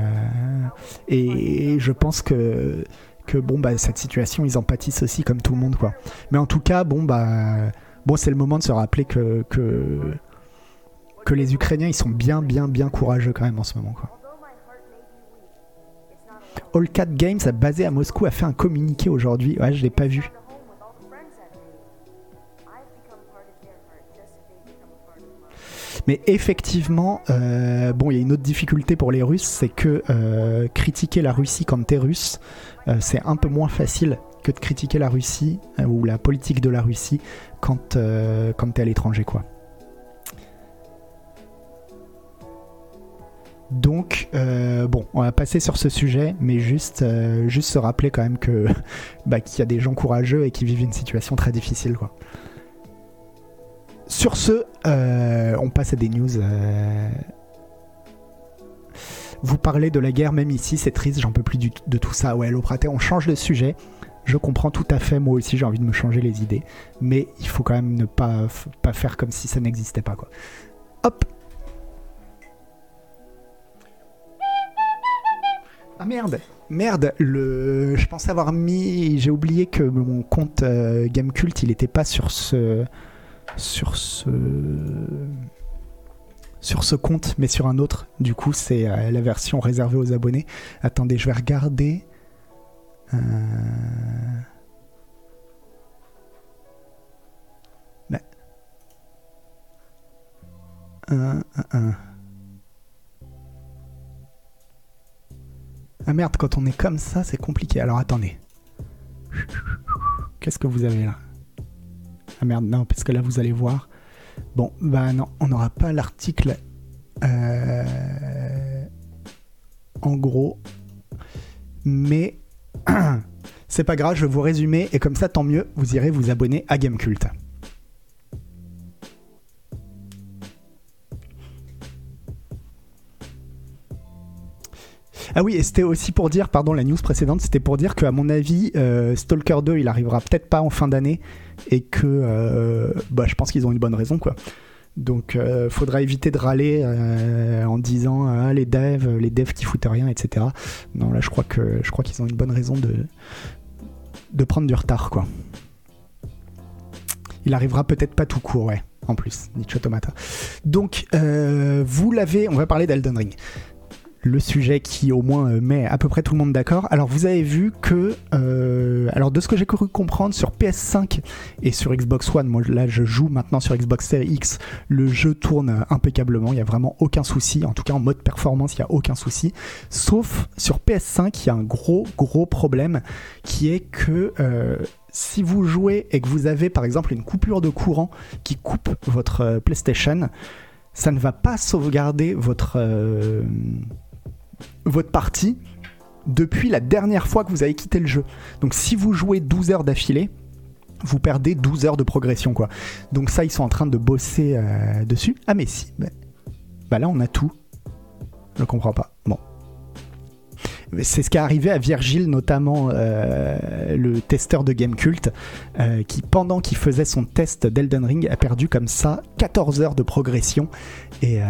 et je pense que que bon bah cette situation ils en pâtissent aussi comme tout le monde quoi. Mais en tout cas bon bah bon c'est le moment de se rappeler que, que que les Ukrainiens ils sont bien bien bien courageux quand même en ce moment quoi. All Cat Games, basé à Moscou, a fait un communiqué aujourd'hui. Ouais, je l'ai pas vu. Mais effectivement, euh, bon, il y a une autre difficulté pour les Russes, c'est que euh, critiquer la Russie quand t'es russe, euh, c'est un peu moins facile que de critiquer la Russie ou la politique de la Russie quand, quand t'es à l'étranger, quoi. Donc, euh, bon, on va passer sur ce sujet, mais juste, euh, juste se rappeler quand même que bah, qu'il y a des gens courageux et qui vivent une situation très difficile, quoi. Sur ce, euh, on passe à des news. Vous parlez de la guerre, même ici, c'est triste, j'en peux plus de tout ça. Ouais, l'Opraté, on change de sujet. Je comprends tout à fait, moi aussi j'ai envie de me changer les idées, mais il faut quand même ne pas, pas faire comme si ça n'existait pas, quoi. Hop, Ah merde Merde, le... je pensais avoir mis... J'ai oublié que mon compte euh, Gamecult, il était pas sur ce... Sur ce... Sur ce compte, mais sur un autre. Du coup, c'est euh, la version réservée aux abonnés. Attendez, je vais regarder... Euh... Un, un, un. Ah merde, quand on est comme ça, c'est compliqué. Alors attendez. Qu'est-ce que vous avez là? Ah merde, non, parce que là vous allez voir. Bon, bah non, on n'aura pas l'article euh, en gros. Mais c'est pas grave, je vais vous résumer et comme ça, tant mieux, vous irez vous abonner à Gamecult. Ah oui, et c'était aussi pour dire, pardon, la news précédente, c'était pour dire qu'à mon avis, euh, Stalker 2, il arrivera peut-être pas en fin d'année et que euh, bah, je pense qu'ils ont une bonne raison, quoi. Donc, euh, faudra éviter de râler en disant ah, les devs, les devs qui foutent rien, etc. Non, là, je crois que je crois qu'ils ont une bonne raison de de prendre du retard, quoi. Il arrivera peut-être pas tout court, ouais. En plus, Nietzsche Automata. Donc, vous l'avez. On va parler d'Elden Ring le sujet qui au moins euh, met à peu près tout le monde d'accord. Alors vous avez vu que, euh, alors de ce que j'ai cru comprendre sur PS5 et sur Xbox One, moi là je joue maintenant sur Xbox Series X, le jeu tourne impeccablement, il n'y a vraiment aucun souci, en tout cas en mode performance il n'y a aucun souci, sauf sur PS5 il y a un gros gros problème qui est que euh, si vous jouez et que vous avez par exemple une coupure de courant qui coupe votre PlayStation, ça ne va pas sauvegarder votre votre partie depuis la dernière fois que vous avez quitté le jeu. Donc si vous jouez 12 heures d'affilée, vous perdez 12 heures de progression quoi. Donc ça ils sont en train de bosser euh, dessus. Ah mais si, bah, là on a tout. Je comprends pas. Bon. C'est ce qui est arrivé à Virgile, notamment euh, le testeur de Gamecult, euh, qui pendant qu'il faisait son test d'Elden Ring a perdu comme ça 14 heures de progression. Et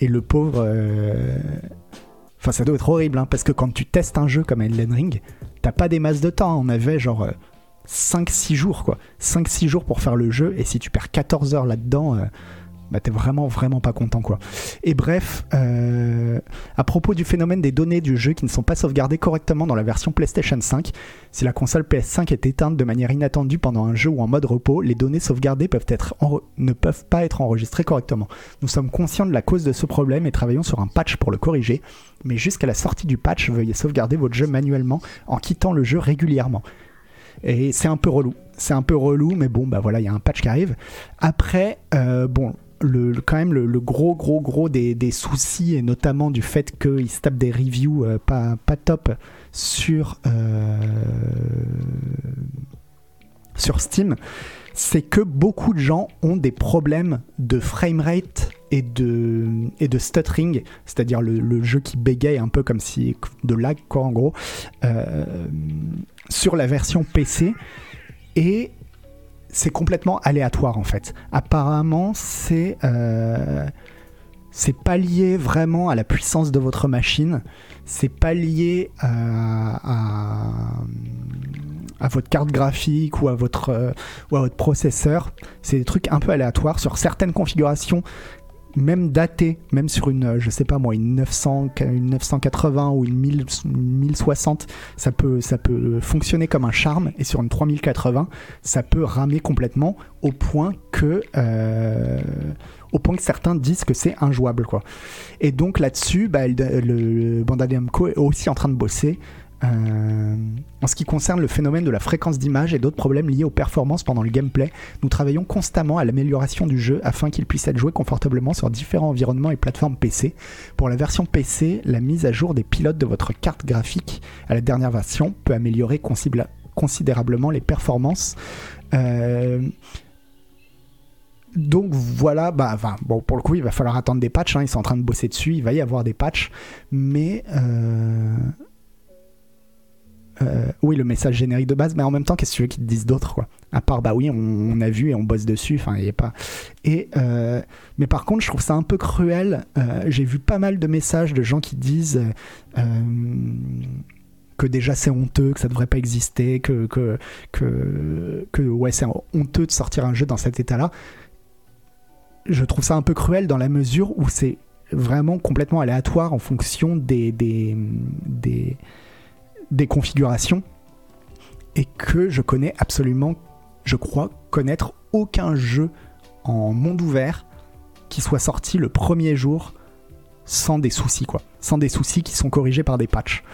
le pauvre Enfin, ça doit être horrible, hein, parce que quand tu testes un jeu comme Elden Ring, t'as pas des masses de temps. On avait genre 5-6 euh, jours, quoi. 5-6 jours pour faire le jeu, et si tu perds 14 heures là-dedans, euh, bah t'es vraiment vraiment pas content quoi. Et bref, euh, à propos du phénomène des données du jeu qui ne sont pas sauvegardées correctement dans la version PlayStation 5, si la console PS5 est éteinte de manière inattendue pendant un jeu ou en mode repos, les données sauvegardées peuvent être ne peuvent pas être enregistrées correctement. Nous sommes conscients de la cause de ce problème et travaillons sur un patch pour le corriger, mais jusqu'à la sortie du patch, veuillez sauvegarder votre jeu manuellement en quittant le jeu régulièrement. Et c'est un peu relou. C'est un peu relou, mais bon, bah voilà, il y a un patch qui arrive. Après, euh, bon, le, quand même le, gros gros gros des, soucis et notamment du fait qu'il se des reviews euh, pas, pas top sur euh, sur Steam c'est que beaucoup de gens ont des problèmes de framerate et de, et de stuttering, c'est-à-dire le, jeu qui bégaye un peu comme si de lag quoi en gros, euh, sur la version PC. Et c'est complètement aléatoire en fait. Apparemment, c'est euh, c'est pas lié vraiment à la puissance de votre machine. C'est pas lié à, votre carte graphique euh, ou à votre processeur. C'est des trucs un peu aléatoires sur certaines configurations même daté, même sur une, je sais pas moi, une, 900, une 980 ou une 1060, ça peut, ça peut fonctionner comme un charme, et sur une 3080, ça peut ramer complètement au point que, euh, au point que certains disent que c'est injouable, quoi. Et donc là-dessus, bah, le, le Bandai Namco est aussi en train de bosser euh, en ce qui concerne le phénomène de la fréquence d'image et d'autres problèmes liés aux performances pendant le gameplay, nous travaillons constamment à l'amélioration du jeu afin qu'il puisse être joué confortablement sur différents environnements et plateformes PC. Pour la version PC, la mise à jour des pilotes de votre carte graphique à la dernière version peut améliorer considérablement les performances. Euh, donc voilà, bah, bon, pour le coup, il va falloir attendre des patchs. Hein, ils sont en train de bosser dessus. Il va y avoir des patchs, mais euh, euh, oui, le message générique de base, mais en même temps, qu'est-ce que tu veux qu'ils te disent d'autre, quoi? À part, bah oui, on, a vu et on bosse dessus, enfin, il a pas. Et, euh, mais par contre, je trouve ça un peu cruel. Euh, j'ai vu pas mal de messages de gens qui disent que déjà c'est honteux, que ça devrait pas exister, que, que, que, que ouais, c'est honteux de sortir un jeu dans cet état-là. Je trouve ça un peu cruel dans la mesure où c'est vraiment complètement aléatoire en fonction des, des, des des configurations et que je connais absolument, je crois, connaître aucun jeu en monde ouvert qui soit sorti le premier jour sans des soucis, quoi. Sans des soucis qui sont corrigés par des patchs.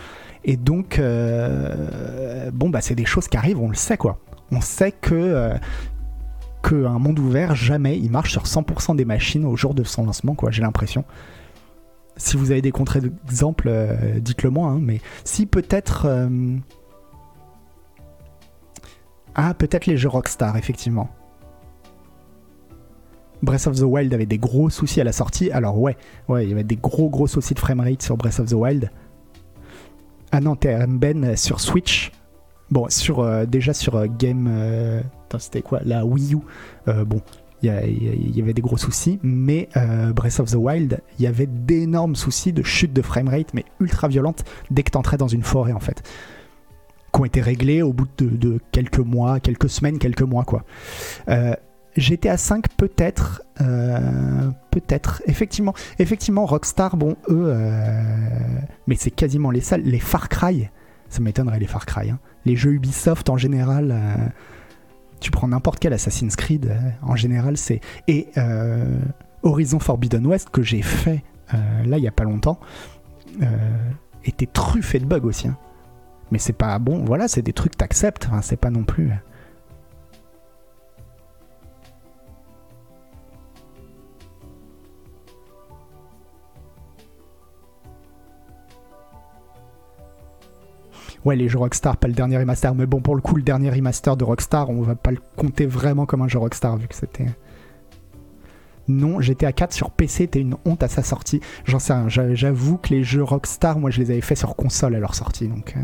Et donc, euh, bon, bah, c'est des choses qui arrivent, on le sait, quoi. On sait que. Euh, qu'un monde ouvert, jamais il marche sur 100% des machines au jour de son lancement, quoi, j'ai l'impression si vous avez des contre-exemples, euh, dites-le moi. Hein, mais si peut-être. Euh, Ah, peut-être les jeux Rockstar, effectivement. Breath of the Wild avait des gros soucis à la sortie. Alors ouais, ouais, il y avait des gros gros soucis de framerate sur Breath of the Wild. Ah non, TRM Ben sur Switch. Bon, sur euh, déjà sur euh, Game, euh, c'était quoi? La Wii U. Euh, bon, il y, avait des gros soucis, mais euh, Breath of the Wild, il y avait d'énormes soucis de chute de framerate, mais ultra violente dès que t'entrais dans une forêt en fait, qui ont été réglés au bout de, de quelques mois, quelques semaines, quelques mois quoi. Euh, GTA 5 peut-être, euh, peut-être, effectivement, effectivement Rockstar, bon eux, euh, mais c'est quasiment les salles, les Far Cry, ça m'étonnerait les Far Cry, hein. les jeux Ubisoft en général. Tu prends n'importe quel Assassin's Creed, euh, en général, c'est. Et euh, Horizon Forbidden West, que j'ai fait euh, là il y a pas longtemps, était truffé de bugs aussi. hein. Mais c'est pas bon, voilà, c'est des trucs que t'acceptes, hein, c'est pas non plus. Ouais, les jeux Rockstar, pas le dernier remaster. Mais bon, pour le coup, le dernier remaster de Rockstar, on va pas le compter vraiment comme un jeu Rockstar, vu que c'était. Non, GTA 4 sur PC était une honte à sa sortie. J'en sais rien. j'a- J'avoue que les jeux Rockstar, moi, je les avais fait sur console à leur sortie. Donc. euh.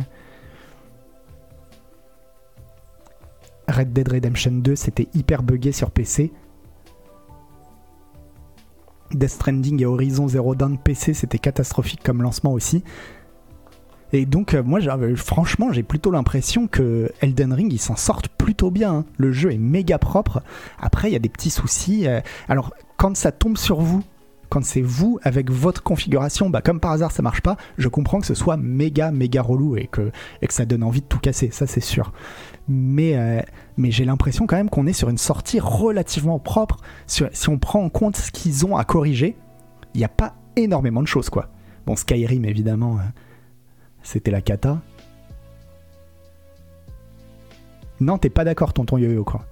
Red Dead Redemption 2, c'était hyper buggé sur PC. Death Stranding et Horizon Zero Dawn PC, c'était catastrophique comme lancement aussi. Et donc, euh, moi, franchement, j'ai plutôt l'impression que Elden Ring, ils s'en sortent plutôt bien. hein. Le jeu est méga propre. Après, il y a des petits soucis. euh, Alors, quand ça tombe sur vous, quand c'est vous avec votre configuration, bah, comme par hasard, ça marche pas, je comprends que ce soit méga, méga relou et que, et que ça donne envie de tout casser. Ça, c'est sûr. Mais, euh, mais j'ai l'impression quand même qu'on est sur une sortie relativement propre. Si on prend en compte ce qu'ils ont à corriger, il n'y a pas énormément de choses, quoi. Bon, Skyrim, évidemment. C'était la cata. Non, t'es pas d'accord, tonton Yo-Yo, quoi.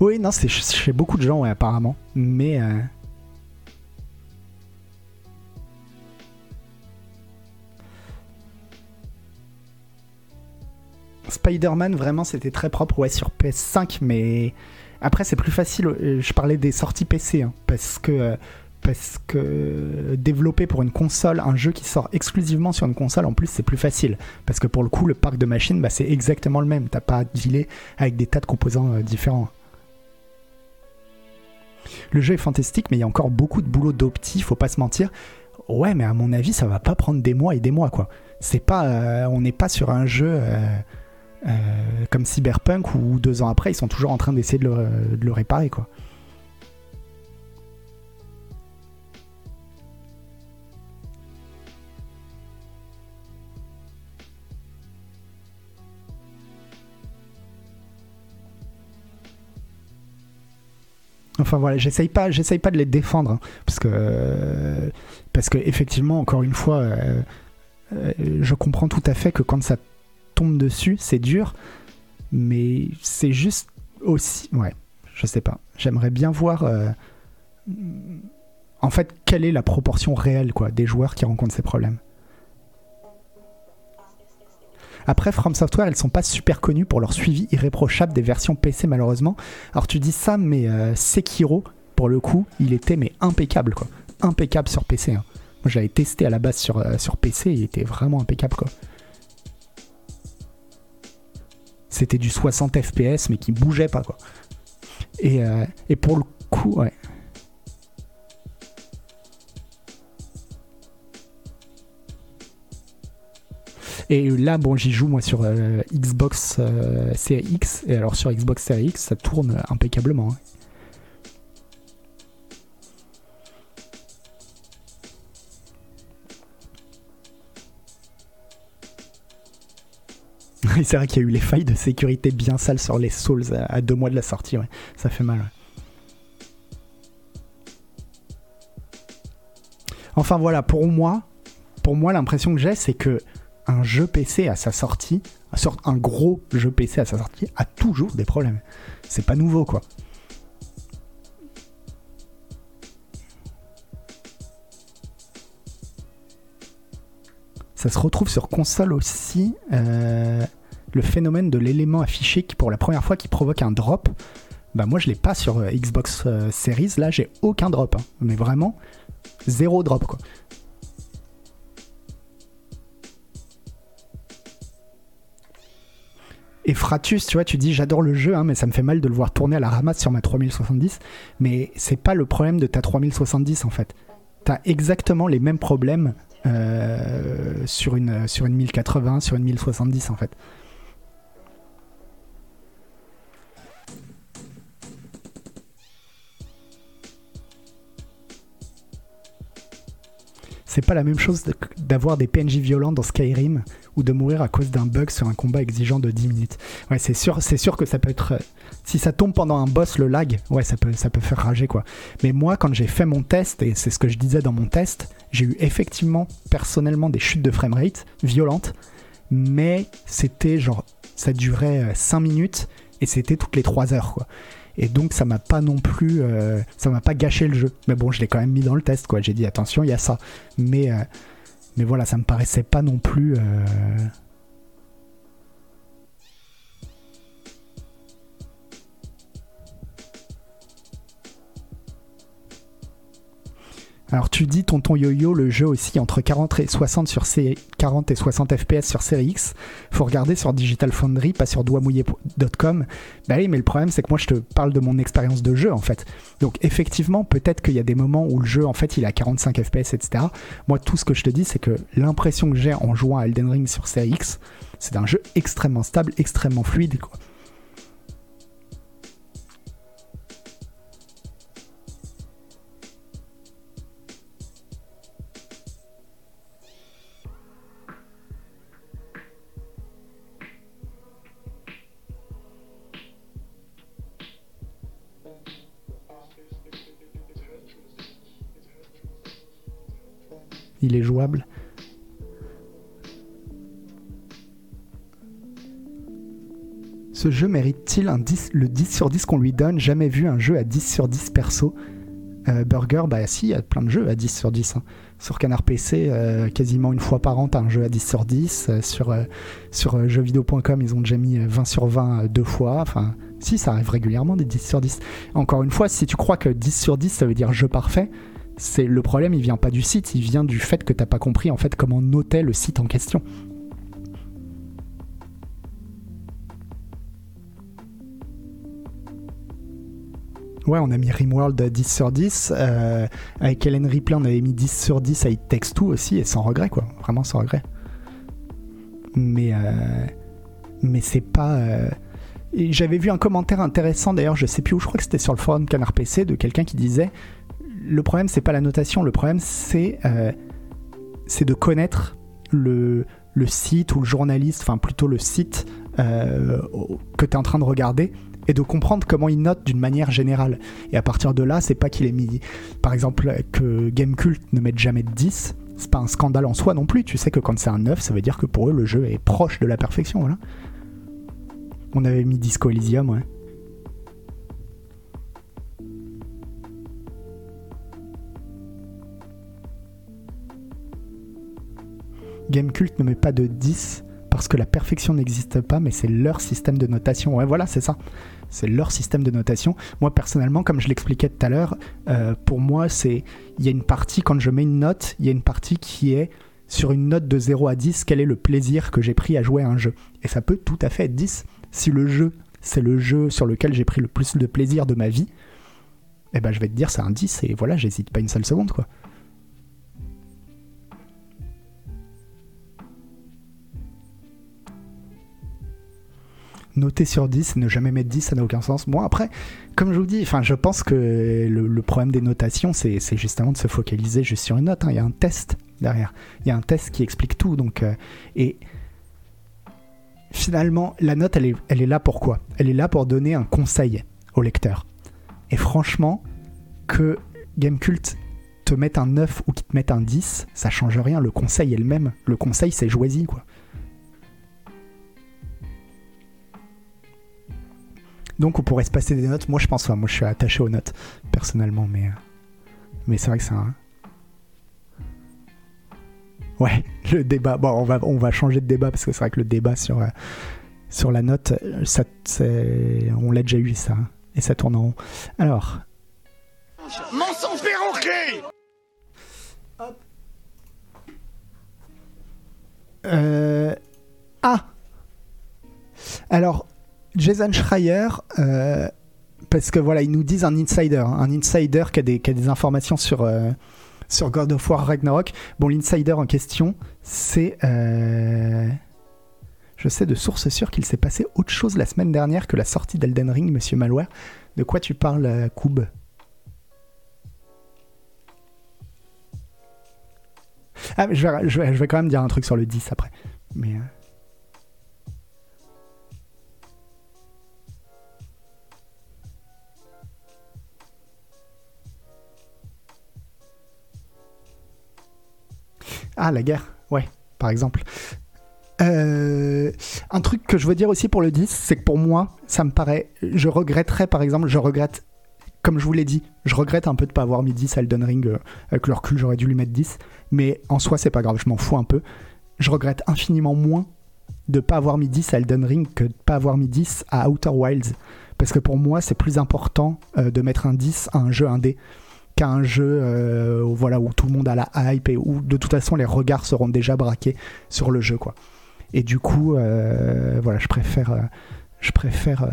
Oui, non, c'est ch- chez beaucoup de gens, ouais, apparemment. Mais. euh, Spider-Man, vraiment, c'était très propre, ouais, sur PS5, mais après, c'est plus facile. euh, Je parlais des sorties PC, hein, parce que. euh, Parce que développer pour une console un jeu qui sort exclusivement sur une console, en plus, c'est plus facile. Parce que pour le coup, le parc de machines, bah, c'est exactement le même. T'as pas à dealer avec des tas de composants euh, différents. Le jeu est fantastique, mais il y a encore beaucoup de boulot d'opti, faut pas se mentir. Ouais, mais à mon avis, ça va pas prendre des mois et des mois, quoi. C'est pas, on n'est pas sur un jeu comme Cyberpunk où deux ans après, ils sont toujours en train d'essayer de le, réparer, quoi. Enfin voilà, j'essaye pas, j'essaye pas de les défendre, hein, parce que euh, parce que effectivement, encore une fois, euh, euh, je comprends tout à fait que quand ça tombe dessus, c'est dur, mais c'est juste aussi, ouais, je sais pas. J'aimerais bien voir, euh, en fait, quelle est la proportion réelle, quoi, des joueurs qui rencontrent ces problèmes. Après, From Software, ils sont pas super connus pour leur suivi irréprochable des versions PC, malheureusement. Alors tu dis ça, mais euh, Sekiro, pour le coup, il était mais impeccable, quoi. Impeccable sur PC. hein. Moi, j'avais testé à la base sur, euh, sur PC, il était vraiment impeccable, quoi. C'était du 60 FPS, mais qui bougeait pas, quoi. Et, euh, et pour le coup, ouais. Et là, bon, j'y joue moi sur euh, Xbox euh, Series X. Et alors sur Xbox Series X, ça tourne impeccablement. hein. c'est vrai qu'il y a eu les failles de sécurité bien sales sur les Souls à, deux mois de la sortie. Ça fait mal. Enfin voilà, pour moi, pour moi l'impression que j'ai, c'est que un jeu PC à sa sortie, un gros jeu PC à sa sortie, a toujours des problèmes. C'est pas nouveau quoi. Ça se retrouve sur console aussi. Euh le phénomène de l'élément affiché qui, pour la première fois, qui provoque un drop. Bah moi, je l'ai pas sur euh, Xbox euh, Series. Là, j'ai aucun drop. hein. Mais vraiment, zéro drop, quoi. Et Fratus, tu vois, tu dis j'adore le jeu, hein, mais ça me fait mal de le voir tourner à la ramasse sur ma 3070. Mais c'est pas le problème de ta 3070 en fait. T'as exactement les mêmes problèmes euh, sur, une, sur une 1080, sur une 1070 en fait. C'est pas la même chose d'avoir des PNJ violents dans Skyrim ou de mourir à cause d'un bug sur un combat exigeant de 10 minutes. Ouais, c'est sûr, c'est sûr que ça peut être. euh, Si ça tombe pendant un boss, le lag, ouais, ça peut, ça peut faire rager quoi. Mais moi, quand j'ai fait mon test, et c'est ce que je disais dans mon test, j'ai eu effectivement, personnellement, des chutes de framerate violentes, mais c'était genre. Ça durait 5 minutes et c'était toutes les 3 heures quoi. Et donc ça m'a pas non plus, euh, ça m'a pas gâché le jeu. Mais bon, je l'ai quand même mis dans le test, quoi. J'ai dit attention, il y a ça. Mais, euh, mais voilà, ça me paraissait pas non plus. Alors tu dis tonton yo-yo, le jeu aussi entre 40 et 60 sur C 40 et 60 FPS sur série X. Faut regarder sur Digital Foundry, pas sur doigtmouillé.com. Bah oui, mais le problème c'est que moi je te parle de mon expérience de jeu en fait. Donc effectivement, peut-être qu'il y a des moments où le jeu en fait il à 45 FPS, etc. Moi tout ce que je te dis c'est que l'impression que j'ai en jouant à Elden Ring sur série X, c'est un jeu extrêmement stable, extrêmement fluide. Quoi. Il est jouable. Ce jeu mérite-t-il un 10, le 10 sur 10 qu'on lui donne? Jamais vu un jeu à 10 sur 10 perso. Euh, Burger, bah si, il y a plein de jeux à 10 sur 10. hein. Sur Canard PC, euh, quasiment une fois par an, t'as un jeu à 10 sur 10. Euh, sur sur jeuxvideo.com, ils ont déjà mis euh, 20 sur 20 euh, deux fois. Enfin, si, ça arrive régulièrement des 10 sur 10. Encore une fois, si tu crois que 10 sur 10, ça veut dire jeu parfait, c'est le problème, il vient pas du site, il vient du fait que t'as pas compris en fait comment noter le site en question. Ouais, on a mis Rimworld à 10 sur 10. euh, avec Helen Ripley, on avait mis 10 sur 10 à It Takes aussi, et sans regret, quoi. Vraiment sans regret. Mais, euh, mais c'est pas. euh, J'avais vu un commentaire intéressant, d'ailleurs, je sais plus où, je crois que c'était sur le forum Canard PC, de quelqu'un qui disait Le problème, c'est pas la notation, le problème, c'est euh, c'est de connaître le, le site ou le journaliste, enfin plutôt le site euh, que tu es en train de regarder et de comprendre comment il note d'une manière générale. Et à partir de là, c'est pas qu'il ait mis, par exemple, que Gamecult ne mette jamais de 10, c'est pas un scandale en soi non plus. Tu sais que quand c'est un 9, ça veut dire que pour eux, le jeu est proche de la perfection. Voilà. On avait mis Disco Elysium, ouais. Gamecult ne met pas de 10 parce que la perfection n'existe pas, mais c'est leur système de notation. Ouais, voilà, c'est ça. C'est leur système de notation. Moi, personnellement, comme je l'expliquais tout à l'heure, euh, pour moi, c'est il y a une partie, quand je mets une note, il y a une partie qui est sur une note de 0 à 10, quel est le plaisir que j'ai pris à jouer à un jeu. Et ça peut tout à fait être 10. Si le jeu, c'est le jeu sur lequel j'ai pris le plus de plaisir de ma vie, eh ben, je vais te dire c'est un 10 et voilà, j'hésite pas une seule seconde, quoi. Noter sur 10 et ne jamais mettre 10, ça n'a aucun sens. Bon, après, comme je vous dis, je pense que le, problème des notations, c'est justement de se focaliser juste sur une note. hein. Il y a un test derrière. Il y a un test qui explique tout. Donc, euh, et finalement, la note, elle est, là pour quoi? Elle est là pour donner un conseil au lecteur. Et franchement, que Gamecult te mette un 9 ou qu'il te mette un 10, ça change rien. Le conseil est le même. Le conseil, c'est jouez-y, quoi. Donc on pourrait se passer des notes. Moi je pense pas. Moi je suis attaché aux notes personnellement, mais euh, mais c'est vrai que c'est un. Ouais, le débat. Bon, on va, on va changer de débat parce que c'est vrai que le débat sur, euh, sur la note, ça, on l'a déjà eu ça. Hein, et ça tourne en rond. Alors. Mensonge perroquet Hop. Euh. Ah Alors, Jason Schreier. Euh, parce que voilà, ils nous disent un insider, un insider qui a des, informations sur, euh, sur God of War Ragnarok. Bon, l'insider en question, c'est. Euh, je sais de source sûre qu'il s'est passé autre chose la semaine dernière que la sortie d'Elden Ring, monsieur Malware. De quoi tu parles, Koub? Ah, je vais, je, vais, je vais, quand même dire un truc sur le 10 après. Mais. Ah, la guerre, ouais, par exemple. Euh, un truc que je veux dire aussi pour le 10, c'est que pour moi, ça me paraît. Je regretterais, par exemple, je regrette, comme je vous l'ai dit, je regrette un peu de pas avoir mis 10 à Elden Ring. Euh, avec le recul, j'aurais dû lui mettre 10. Mais en soi, c'est pas grave, je m'en fous un peu. Je regrette infiniment moins de pas avoir mis 10 à Elden Ring que de pas avoir mis 10 à Outer Wilds. Parce que pour moi, c'est plus important euh, de mettre un 10 à un jeu indé qu'à un jeu euh, voilà, où tout le monde a la hype et où de toute façon les regards seront déjà braqués sur le jeu. Quoi. Et du coup, euh, voilà, je préfère. Euh, je préfère.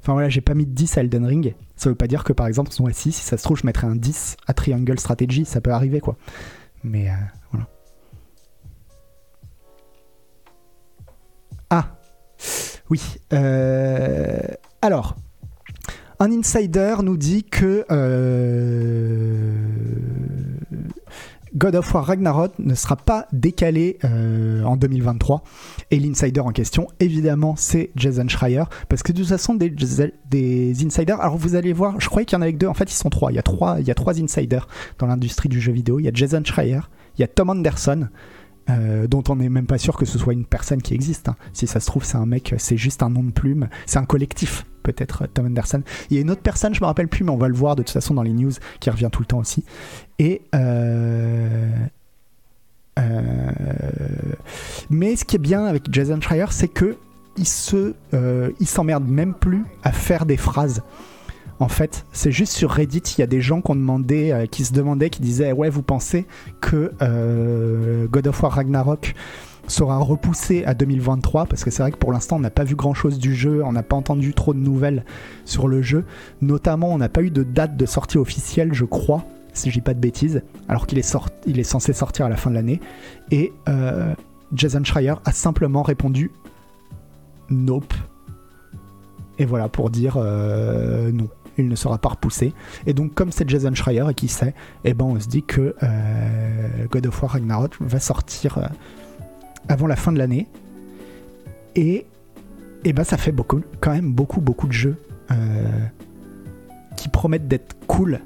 Enfin voilà, j'ai pas mis de 10 à Elden Ring. Ça veut pas dire que par exemple, son S6, si ça se trouve, je mettrais un 10 à Triangle Strategy. Ça peut arriver quoi. Mais voilà. Ah Oui. alors, un insider nous dit que euh, God of War Ragnarok ne sera pas décalé euh, en 2023. Et l'insider en question, évidemment, c'est Jason Schreier. Parce que de toute façon, des, insiders. Alors vous allez voir, je croyais qu'il y en avait deux. En fait, ils sont trois. Il y a trois, il y a trois insiders dans l'industrie du jeu vidéo. Il y a Jason Schreier, il y a Tom Anderson. Euh, dont on n'est même pas sûr que ce soit une personne qui existe. Hein. Si ça se trouve, c'est un mec, c'est juste un nom de plume, c'est un collectif, peut-être Tom Anderson. Il y a une autre personne, je me rappelle plus, mais on va le voir de toute façon dans les news, qui revient tout le temps aussi. Et euh, euh, mais ce qui est bien avec Jason Schreier, c'est que il se, il s'emmerde même plus à faire des phrases. En fait, c'est juste sur Reddit, il y a des gens euh, qui se demandaient, qui disaient Ouais, vous pensez que euh, God of War Ragnarok sera repoussé à 2023 parce que c'est vrai que pour l'instant on n'a pas vu grand chose du jeu, on n'a pas entendu trop de nouvelles sur le jeu, notamment on n'a pas eu de date de sortie officielle je crois, si je dis pas de bêtises, alors qu'il est, il est censé sortir à la fin de l'année, et euh, Jason Schreier a simplement répondu Nope. Et voilà pour dire non il ne sera pas repoussé. Et donc, comme c'est Jason Schreier et qui sait, eh ben, on se dit que euh, God of War Ragnarok va sortir euh, avant la fin de l'année. Et, et ben, ça fait beaucoup, quand même beaucoup, beaucoup de jeux euh, qui promettent d'être cool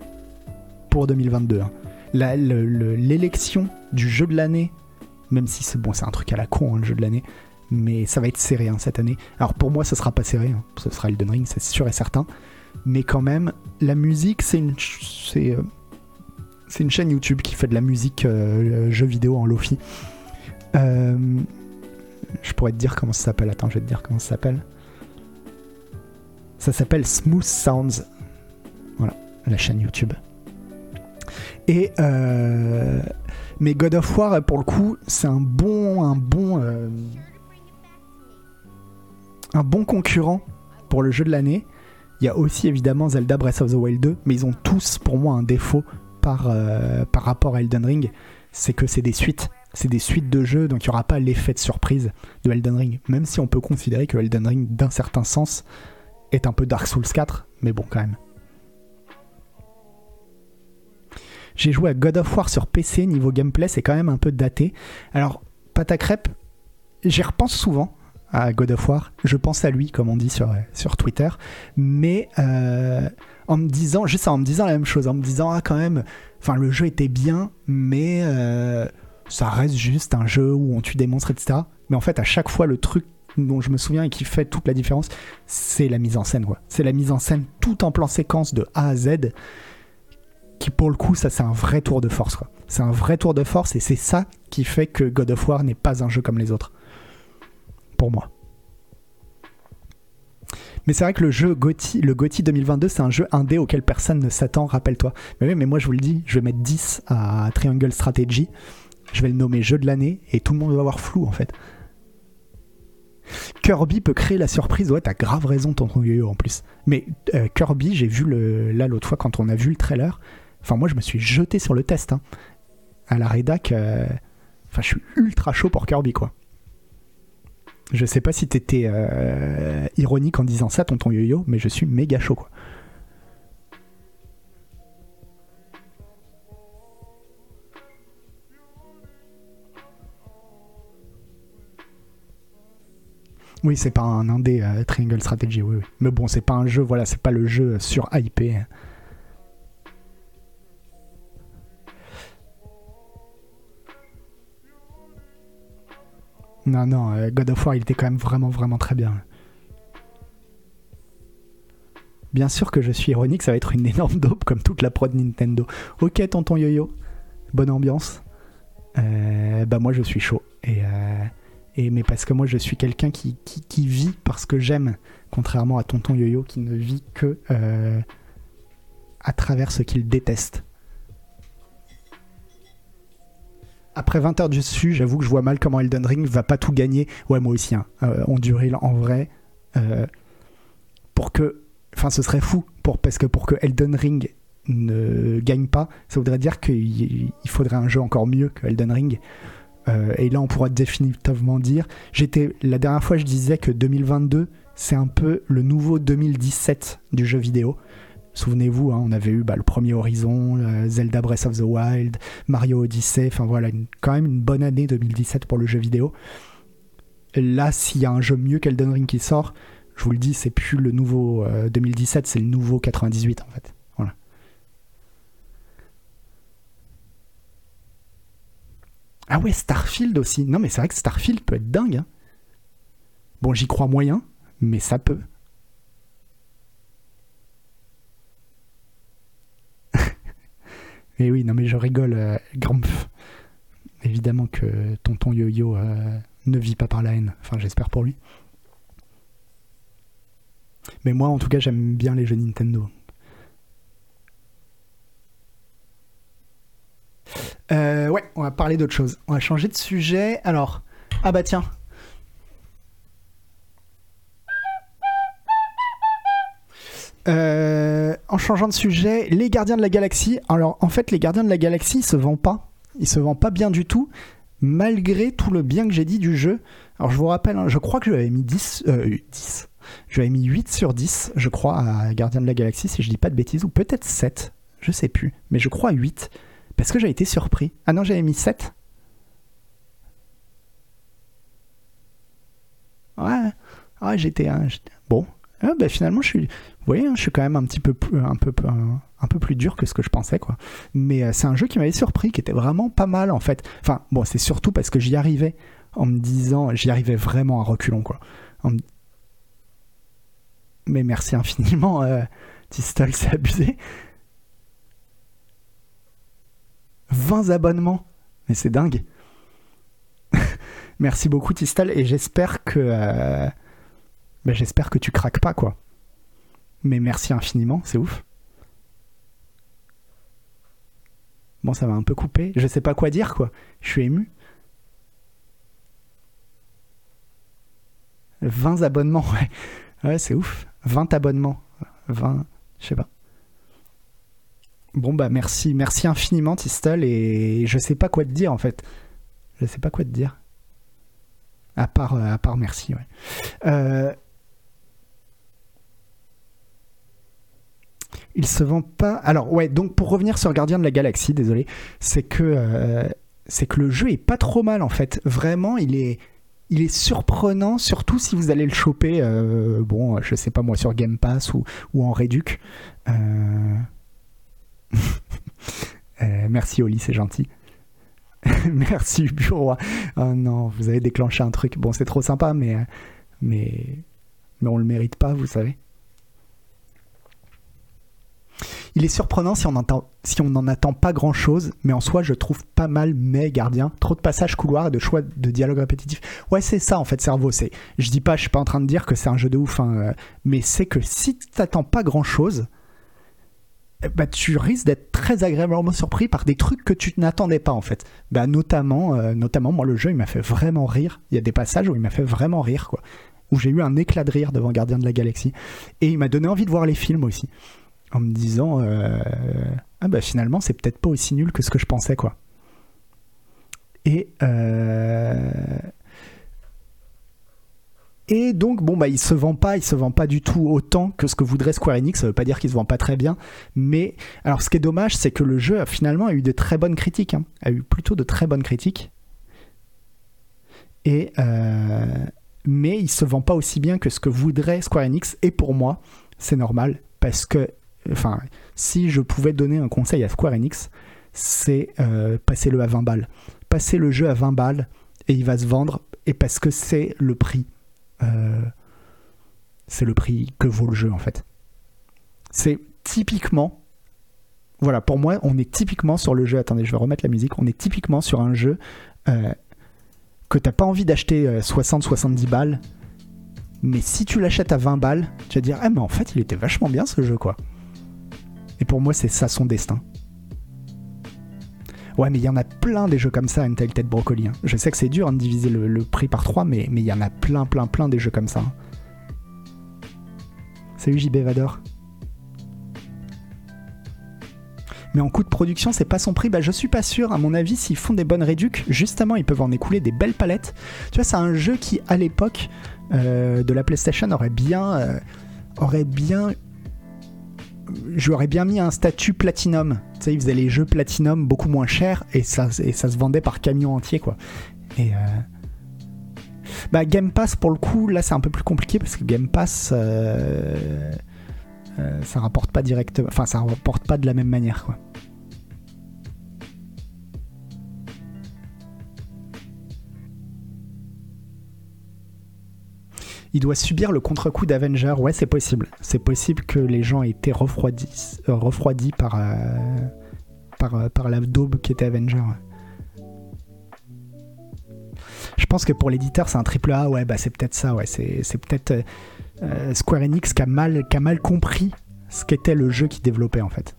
pour 2022. Hein. L'élection du jeu de l'année, même si c'est bon, un truc à la con, hein, le jeu de l'année, mais ça va être serré hein, cette année. Alors pour moi, ça sera pas serré, ce sera Elden Ring, c'est sûr et certain mais quand même, la musique, c'est une, euh, c'est une chaîne YouTube qui fait de la musique euh, jeux vidéo en Lofi. Euh, je pourrais te dire comment ça s'appelle. Attends, je vais te dire comment ça s'appelle. Ça s'appelle Smooth Sounds. Voilà, la chaîne YouTube. Et mais God of War, pour le coup, c'est un bon, un bon, un bon concurrent pour le jeu de l'année. Il y a aussi évidemment Zelda Breath of the Wild 2, mais ils ont tous pour moi un défaut par, euh, par rapport à Elden Ring, c'est que c'est des suites. C'est des suites de jeux, donc il n'y aura pas l'effet de surprise de Elden Ring. Même si on peut considérer que Elden Ring, d'un certain sens, est un peu Dark Souls 4, mais bon, quand même. J'ai joué à God of War sur PC, niveau gameplay, c'est quand même un peu daté. Alors, pâte crêpe, j'y repense souvent à God of War. Je pense à lui, comme on dit sur, sur Twitter. Mais euh, en me disant, juste en me disant la même chose, en me disant, ah, quand même, enfin, le jeu était bien, mais euh, ça reste juste un jeu où on tue des monstres, etc. Mais en fait, à chaque fois, le truc dont je me souviens et qui fait toute la différence, c'est la mise en scène, quoi. C'est la mise en scène tout en plan séquence de A à Z qui pour le coup, ça c'est un vrai tour de force. C'est un vrai tour de force et c'est ça qui fait que God of War n'est pas un jeu comme les autres. Pour moi. Mais c'est vrai que le jeu GOTY, le GOTY 2022, c'est un jeu indé auquel personne ne s'attend, rappelle-toi. Mais oui, mais moi je vous le dis, je vais mettre 10 à Triangle Strategy. Je vais le nommer jeu de l'année et tout le monde va avoir flou en fait. Kirby peut créer la surprise. Ouais, t'as grave raison, tonton yo en plus. Mais euh, Kirby, j'ai vu le. Là, l'autre fois, quand on a vu le trailer, enfin, moi, je me suis jeté sur le test. hein. À la rédac, euh, enfin, je suis ultra chaud pour Kirby, quoi. Je sais pas si t'étais euh, ironique en disant ça, tonton yo-yo, mais je suis méga chaud, quoi. Oui, c'est pas un indé euh, Triangle Strategy, oui, oui. Mais bon, c'est pas un jeu, voilà, c'est pas le jeu sur IP. Non, non, euh, God of War, il était quand même vraiment, vraiment très bien. Bien sûr que je suis ironique, ça va être une énorme dope comme toute la prod Nintendo. Ok, tonton yo-yo, bonne ambiance. Euh, bah moi je suis chaud. Et, euh, mais parce que moi je suis quelqu'un qui, qui, qui vit parce que j'aime, contrairement à tonton yo-yo qui ne vit que euh, à travers ce qu'il déteste. Après 20 heures dessus, j'avoue que je vois mal comment Elden Ring va pas tout gagner. Ouais, moi aussi, hein. Euh, Onduril en vrai. euh, pour que. Enfin, ce serait fou. Parce que pour que Elden Ring ne gagne pas, ça voudrait dire qu'il il faudrait un jeu encore mieux que Elden Ring. Euh, et là, on pourra définitivement dire. J'étais la dernière fois, je disais que 2022, c'est un peu le nouveau 2017 du jeu vidéo. Souvenez-vous, hein, on avait eu bah, le premier Horizon, euh, Zelda Breath of the Wild, Mario Odyssey. Enfin voilà, quand même une bonne année 2017 pour le jeu vidéo. Là, s'il y a un jeu mieux qu'Elden Ring qui sort, je vous le dis, c'est plus le nouveau euh, 2017, c'est le nouveau 98 en fait. Ah ouais, Starfield aussi. Non, mais c'est vrai que Starfield peut être dingue. hein. Bon, j'y crois moyen, mais ça peut. Et oui, non, mais je rigole, euh, Grumpf. Évidemment que tonton Yo-Yo euh, ne vit pas par la haine. Enfin, j'espère pour lui. Mais moi, en tout cas, j'aime bien les jeux Nintendo. Euh, ouais, on va parler d'autre chose. On va changer de sujet. Alors, ah bah tiens. En changeant de sujet, les Gardiens de la Galaxie. Alors, en fait, les Gardiens de la Galaxie, ils se vendent pas. Ils se vendent pas bien du tout, malgré tout le bien que j'ai dit du jeu. Alors, je vous rappelle, hein, je crois que j'avais mis 10, euh, 10. J'avais mis 8 sur 10, je crois, à Gardiens de la Galaxie, si je dis pas de bêtises, ou peut-être 7, je sais plus, mais je crois 8, parce que j'ai été surpris. Ah non, j'avais mis 7 Ouais, ouais j'étais... j'étais- bon, Ah, bah, finalement, je suis... Vous voyez, hein, je suis quand même un petit peu plus, un peu, un, peu plus dur que ce que je pensais, quoi. Mais euh, c'est un jeu qui m'avait surpris, qui était vraiment pas mal, en fait. Enfin, bon, c'est surtout parce que j'y arrivais en me disant... J'y arrivais vraiment à reculons, quoi. Mais merci infiniment, euh, Tistol, c'est abusé. 20 abonnements. Mais c'est dingue. Merci beaucoup Tistal et j'espère que euh, ben, j'espère que tu craques pas quoi. Mais merci infiniment, c'est ouf. Bon, ça m'a un peu coupé, je sais pas quoi dire quoi. Je suis ému. 20 abonnements, ouais. Ouais, c'est ouf. 20 abonnements. 20, je sais pas. Bon bah merci, merci infiniment Tistal et je sais pas quoi te dire en fait. Je sais pas quoi te dire. À part, euh, à part merci, ouais. Euh, Il se vend pas. Alors ouais, donc pour revenir sur Gardien de la Galaxie, désolé, c'est que euh, c'est que le jeu est pas trop mal en fait. Vraiment, il est il est surprenant, surtout si vous allez le choper. euh, bon, je sais pas moi sur Game Pass ou ou en réduc. Euh... Merci Oli, c'est gentil. merci Bureau. Oh non, vous avez déclenché un truc. Bon, c'est trop sympa, mais mais mais le mérite pas, vous savez. Il est surprenant si on n'en attend pas grand chose, mais en soi, je trouve pas mal mais gardien. Trop de passages couloirs et de choix de dialogue répétitifs. Ouais, c'est ça en fait, cerveau. C'est, je dis pas, je suis pas en train de dire que c'est un jeu de ouf, hein, euh, mais c'est que si t'attends pas grand chose, eh bah, tu risques d'être très agréablement surpris par des trucs que tu n'attendais pas en fait. Bah, notamment, euh, notamment, moi le jeu il m'a fait vraiment rire. Il y a des passages où il m'a fait vraiment rire quoi. Où j'ai eu un éclat de rire devant Gardien de la Galaxie. Et il m'a donné envie de voir les films aussi. En me disant, euh, ah bah finalement c'est peut-être pas aussi nul que ce que je pensais quoi. Et euh, et donc, bon, bah, il se vend pas, il se vend pas du tout autant que ce que voudrait Square Enix. Ça veut pas dire qu'il se vend pas très bien. Mais, alors, ce qui est dommage, c'est que le jeu, finalement, a eu de très bonnes critiques. Hein. A eu plutôt de très bonnes critiques. Et, euh, mais il se vend pas aussi bien que ce que voudrait Square Enix. Et pour moi, c'est normal. Parce que, enfin, si je pouvais donner un conseil à Square Enix, c'est euh, passer le à 20 balles. Passer le jeu à 20 balles et il va se vendre. Et parce que c'est le prix euh, c'est le prix que vaut le jeu en fait. C'est typiquement, voilà, pour moi, on est typiquement sur le jeu. Attendez, je vais remettre la musique. On est typiquement sur un jeu euh, que t'as pas envie d'acheter 60-70 euh, balles, mais si tu l'achètes à 20 balles, tu vas dire, ah mais en fait, il était vachement bien ce jeu quoi. Et pour moi, c'est ça son destin. Ouais, mais il y en a plein des jeux comme ça, une telle tête brocoli. Hein. Je sais que c'est dur hein, de diviser le, prix par 3, mais il y en a plein, plein, plein des jeux comme ça. Hein. Salut JB Vador. Mais en coût de production, c'est pas son prix. Bah, je suis pas sûr. À mon avis, s'ils font des bonnes réducs, justement, ils peuvent en écouler des belles palettes. Tu vois, c'est un jeu qui, à l'époque euh, de la PlayStation, aurait bien, euh, aurait bien j'aurais bien mis un statut platinum. Tu sais, ils faisaient les jeux platinum beaucoup moins chers et ça, et ça se vendait par camion entier, quoi. Et. Euh, bah, Game Pass, pour le coup, là, c'est un peu plus compliqué parce que Game Pass. Euh, euh, ça rapporte pas directement. Enfin, ça rapporte pas de la même manière, quoi. Il doit subir le contre-coup d'Avenger. Ouais, c'est possible. C'est possible que les gens aient été refroidis, euh, par, euh, par, euh, par la daube qui était Avenger. Je pense que pour l'éditeur, c'est un triple A. Ouais, bah c'est peut-être ça. Ouais, c'est, peut-être Square Enix qui a, mal, qui a mal compris ce qu'était le jeu qu'il développait en fait.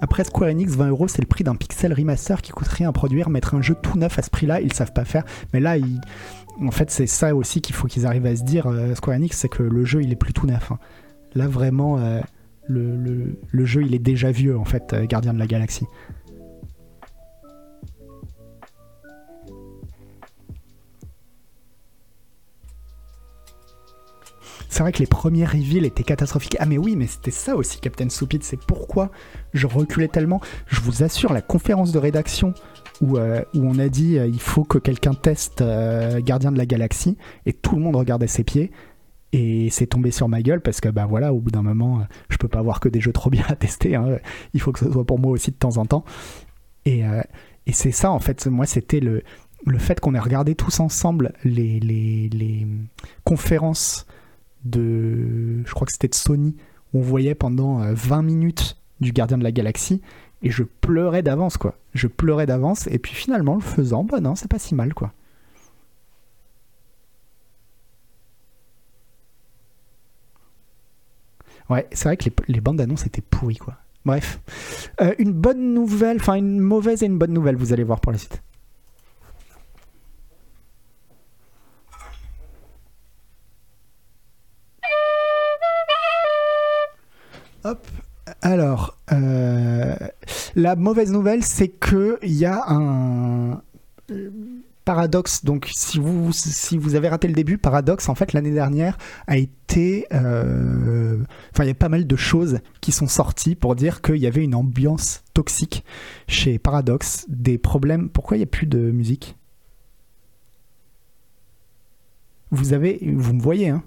Après Square Enix, 20 euros, c'est le prix d'un pixel remaster qui coûte rien à produire. Mettre un jeu tout neuf à ce prix-là, ils savent pas faire. Mais là, en fait, c'est ça aussi qu'il faut qu'ils arrivent à se dire, euh, Square Enix, c'est que le jeu, il est plus tout neuf. Hein. Là, vraiment, euh, le, jeu, il est déjà vieux, en fait, euh, Gardien de la Galaxie. C'est vrai que les premiers reveals étaient catastrophiques. Ah mais oui, mais c'était ça aussi, Captain Stupid. C'est pourquoi je reculais tellement. Je vous assure, la conférence de rédaction où, euh, on a dit euh, il faut que quelqu'un teste euh, Gardien de la Galaxie et tout le monde regardait ses pieds. Et c'est tombé sur ma gueule parce que bah voilà, au bout d'un moment, je peux pas avoir que des jeux trop bien à tester. Hein. Il faut que ce soit pour moi aussi de temps en temps. Et, c'est ça en fait. Moi, c'était le, le fait qu'on ait regardé tous ensemble les, les, les conférences de, je crois que c'était de Sony, où on voyait pendant 20 euh, minutes du Gardien de la Galaxie, et je pleurais d'avance, quoi. Je pleurais d'avance, et puis finalement, le faisant, bah non, c'est pas si mal, quoi. Ouais, c'est vrai que les, bandes annonces étaient pourries, quoi. Bref. Euh, une bonne nouvelle, enfin une mauvaise et une bonne nouvelle, vous allez voir pour la suite. Alors, euh, la mauvaise nouvelle, c'est que il y a un paradoxe. Donc, si vous si vous avez raté le début, paradoxe. En fait, l'année dernière a été, euh, enfin, il y a pas mal de choses qui sont sorties pour dire qu'il y avait une ambiance toxique chez Paradox, des problèmes. Pourquoi il n'y a plus de musique? Vous avez, vous me voyez, hein?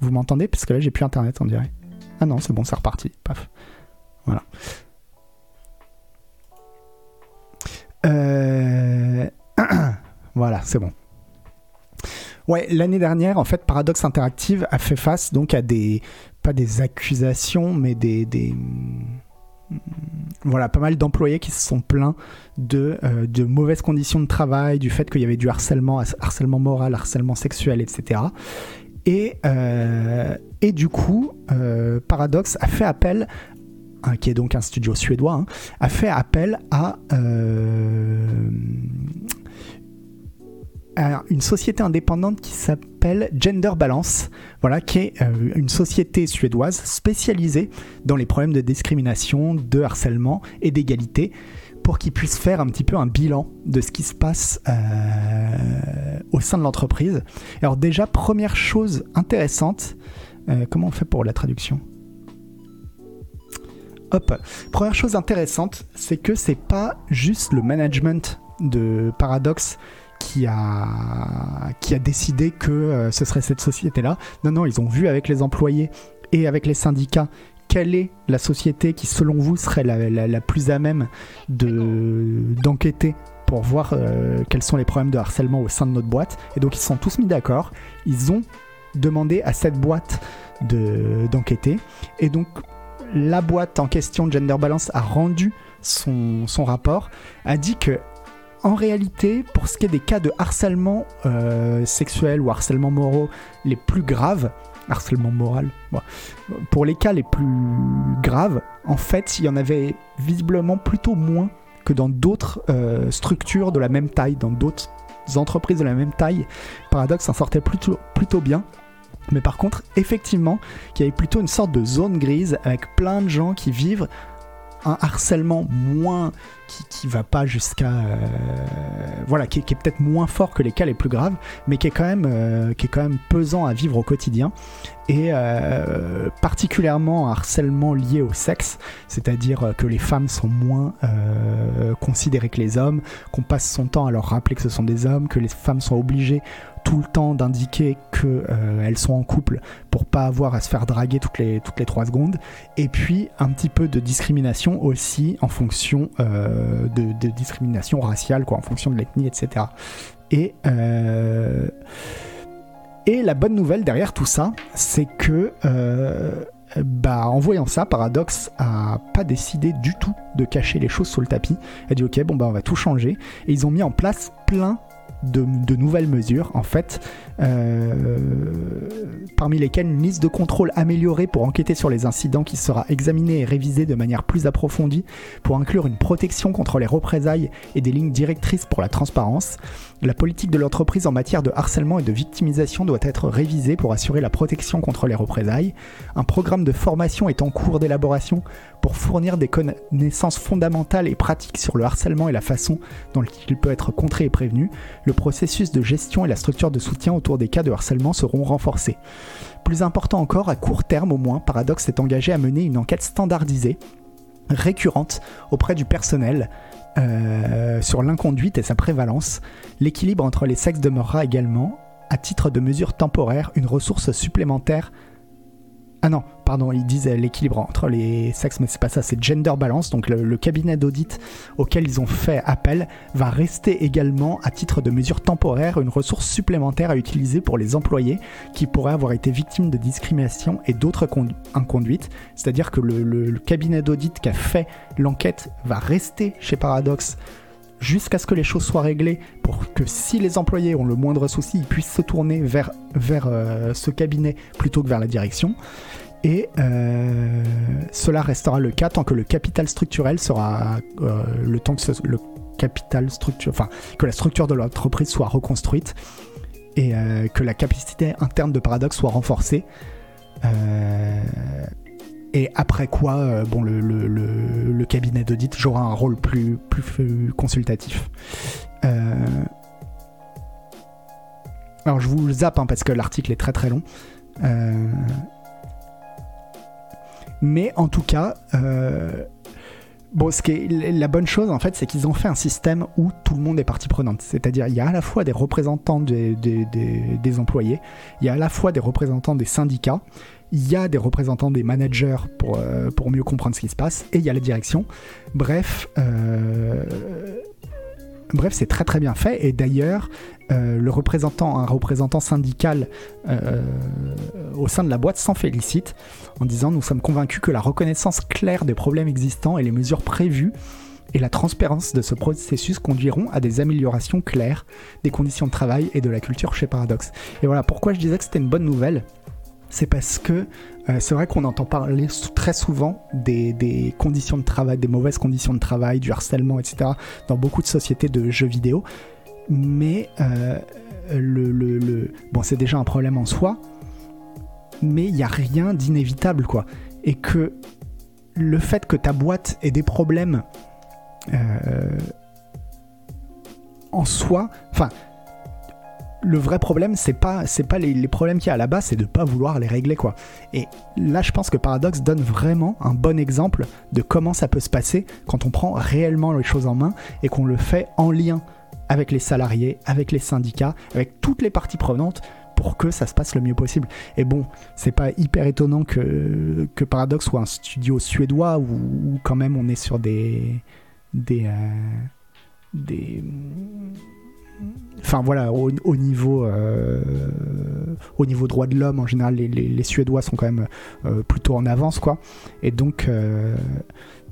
Vous m'entendez? Parce que là, j'ai plus internet, on dirait. Ah non, c'est bon, c'est reparti. Paf. Voilà. Euh, voilà, c'est bon. Ouais, l'année dernière, en fait, Paradox Interactive a fait face donc à des pas des accusations, mais des, voilà, pas mal d'employés qui se sont plaints de, euh, de mauvaises conditions de travail, du fait qu'il y avait du harcèlement, harcèlement moral, harcèlement sexuel, etc. Et, euh, et du coup, euh, Paradox a fait appel, hein, qui est donc un studio suédois, hein, a fait appel à, à une société indépendante qui s'appelle Gender Balance, voilà, qui est euh, une société suédoise spécialisée dans les problèmes de discrimination, de harcèlement et d'égalité, pour qu'ils puissent faire un petit peu un bilan de ce qui se passe euh, au sein de l'entreprise. Alors déjà, première chose intéressante, euh, comment on fait pour la traduction Hop, première chose intéressante, c'est que c'est pas juste le management de Paradox qui a, qui a décidé que euh, ce serait cette société-là. Non, non, ils ont vu avec les employés et avec les syndicats quelle est la société qui, selon vous, serait la, plus à même d'enquêter pour voir euh, quels sont les problèmes de harcèlement au sein de notre boîte. Et donc ils se sont tous mis d'accord. Ils ont demandé à cette boîte d'enquêter. et donc la boîte en question, Gender Balance, a rendu son, son rapport, a dit que en réalité, pour ce qui est des cas de harcèlement euh, sexuel ou harcèlement moraux les plus graves, harcèlement moral, pour les cas les plus graves, en fait, il y en avait visiblement plutôt moins que dans d'autres euh, structures de la même taille, dans d'autres entreprises de la même taille. Paradox s'en sortait plutôt, plutôt bien. Mais par contre, effectivement, il y avait plutôt une sorte de zone grise avec plein de gens qui vivent un harcèlement moins qui, qui va pas jusqu'à euh, voilà qui, est peut-être moins fort que les cas les plus graves mais qui est quand même euh, qui est quand même pesant à vivre au quotidien. Et euh, particulièrement un harcèlement lié au sexe c'est-à-dire que les femmes sont moins considérées que les hommes qu'on passe son temps à leur rappeler que ce sont des hommes que les femmes sont obligées tout le temps d'indiquer qu'elles euh, sont en couple pour pas avoir à se faire draguer toutes les, toutes les 3 secondes. Et puis un petit peu de discrimination aussi en fonction euh, de, discrimination raciale, quoi, en fonction de l'ethnie, etc. Et, euh, et la bonne nouvelle derrière tout ça, c'est que bah, en voyant ça, Paradox a pas décidé du tout de cacher les choses sous le tapis. Elle dit ok, bon bah on va tout changer. Et ils ont mis en place plein de, nouvelles mesures, en fait, euh, parmi lesquelles une liste de contrôle améliorée pour enquêter sur les incidents qui sera examinée et révisée de manière plus approfondie, pour inclure une protection contre les représailles et des lignes directrices pour la transparence. La politique de l'entreprise en matière de harcèlement et de victimisation doit être révisée pour assurer la protection contre les représailles. Un programme de formation est en cours d'élaboration pour fournir des connaissances fondamentales et pratiques sur le harcèlement et la façon dont il peut être contré et prévenu. Le processus de gestion et la structure de soutien autour des cas de harcèlement seront renforcés. Plus important encore, à court terme au moins, Paradox s'est engagé à mener une enquête standardisée récurrente auprès du personnel euh, sur l'inconduite et sa prévalence. L'équilibre entre les sexes demeurera également, à titre de mesure temporaire, une ressource supplémentaire ah non, pardon, ils disent l'équilibre entre les sexes, mais c'est pas ça, c'est gender balance. Donc le, cabinet d'audit auquel ils ont fait appel va rester également, à titre de mesure temporaire, une ressource supplémentaire à utiliser pour les employés qui pourraient avoir été victimes de discrimination et d'autres inconduites. C'est-à-dire que le cabinet d'audit qui a fait l'enquête va rester chez Paradox jusqu'à ce que les choses soient réglées pour que si les employés ont le moindre souci, ils puissent se tourner vers, vers euh, ce cabinet plutôt que vers la direction. Et euh, cela restera le cas tant que le capital structurel sera euh, le temps que le capital structure, enfin que la structure de l'entreprise soit reconstruite et que la capacité interne de Paradox soit renforcée. Et après quoi, euh, bon, le, cabinet d'audit jouera un rôle plus, consultatif. Euh, alors je vous zappe hein, parce que l'article est très très long. Euh, mais en tout cas, bon, ce la bonne chose en fait, c'est qu'ils ont fait un système où tout le monde est partie prenante. C'est-à-dire, il y a à la fois des représentants des, employés, il y a à la fois des représentants des syndicats, il y a des représentants des managers pour, euh, pour mieux comprendre ce qui se passe, et il y a la direction. Bref, euh, bref, c'est très très bien fait. Et d'ailleurs, euh, le représentant, un représentant syndical au sein de la boîte s'en félicite en disant Nous sommes convaincus que la reconnaissance claire des problèmes existants et les mesures prévues et la transparence de ce processus conduiront à des améliorations claires des conditions de travail et de la culture chez Paradox. Et voilà pourquoi je disais que c'était une bonne nouvelle. C'est parce que euh, c'est vrai qu'on entend parler très souvent des, conditions de travail, des mauvaises conditions de travail, du harcèlement, etc. dans beaucoup de sociétés de jeux vidéo. Mais euh, le, bon, c'est déjà un problème en soi, mais il n'y a rien d'inévitable, quoi. Et que le fait que ta boîte ait des problèmes euh, en soi, enfin, le vrai problème, c'est pas, pas les, problèmes qu'il y a à la base, c'est de pas vouloir les régler, quoi. Et là, je pense que Paradox donne vraiment un bon exemple de comment ça peut se passer quand on prend réellement les choses en main et qu'on le fait en lien avec les salariés, avec les syndicats, avec toutes les parties prenantes pour que ça se passe le mieux possible. Et bon, c'est pas hyper étonnant que, que Paradox soit un studio suédois où, quand même on est sur des. des. Euh, des enfin voilà, au, niveau, euh, au niveau droit de l'homme, en général, les, Suédois sont quand même euh, plutôt en avance, quoi. Et donc, euh,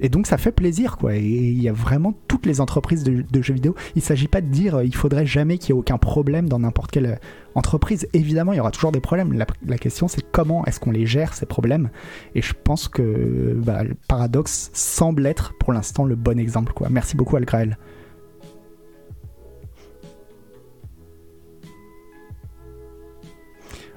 et donc ça fait plaisir, quoi. Et il y a vraiment toutes les entreprises de, jeux vidéo. Il s'agit pas de dire il faudrait jamais qu'il y ait aucun problème dans n'importe quelle entreprise. Évidemment, il y aura toujours des problèmes. La, question, c'est comment est-ce qu'on les gère ces problèmes? Et je pense que bah, Paradox semble être pour l'instant le bon exemple, quoi. Merci beaucoup, Algrael.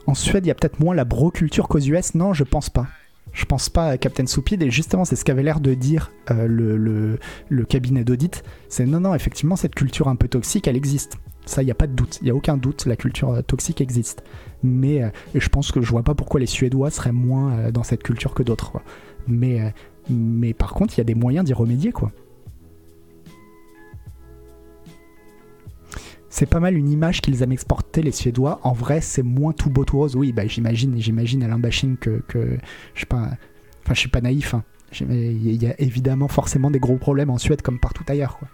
En Suède, il y a peut-être moins la bro-culture qu'aux US. Non, je pense pas. Je pense pas à Captain Soupide et justement c'est ce qu'avait l'air de dire euh, le, cabinet d'audit. C'est non, non, effectivement cette culture un peu toxique, elle existe. Ça, il n'y a pas de doute. Il n'y a aucun doute, la culture euh, toxique existe. Mais euh, je pense que je vois pas pourquoi les Suédois seraient moins dans cette culture que d'autres. Mais, mais par contre, il y a des moyens d'y remédier, quoi. C'est pas mal une image qu'ils aiment exporter les Suédois. En vrai, c'est moins tout beau tout rose. Oui, bah j'imagine, j'imagine Alain Bashing que, je sais pas, enfin je suis pas naïf. Hein. Il y a évidemment forcément des gros problèmes en Suède comme partout ailleurs. Quoi.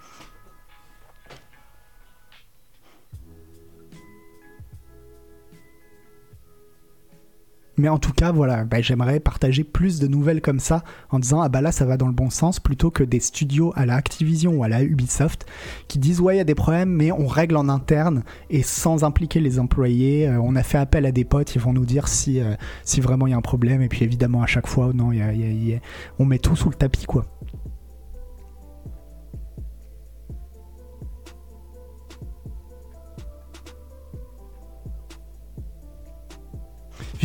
Mais en tout cas, voilà, bah, j'aimerais partager plus de nouvelles comme ça en disant ah bah là ça va dans le bon sens plutôt que des studios à la Activision ou à la Ubisoft qui disent ouais il y a des problèmes mais on règle en interne et sans impliquer les employés. Euh, on a fait appel à des potes, ils vont nous dire si, euh, si vraiment il y a un problème et puis évidemment à chaque fois non, on met tout sous le tapis quoi.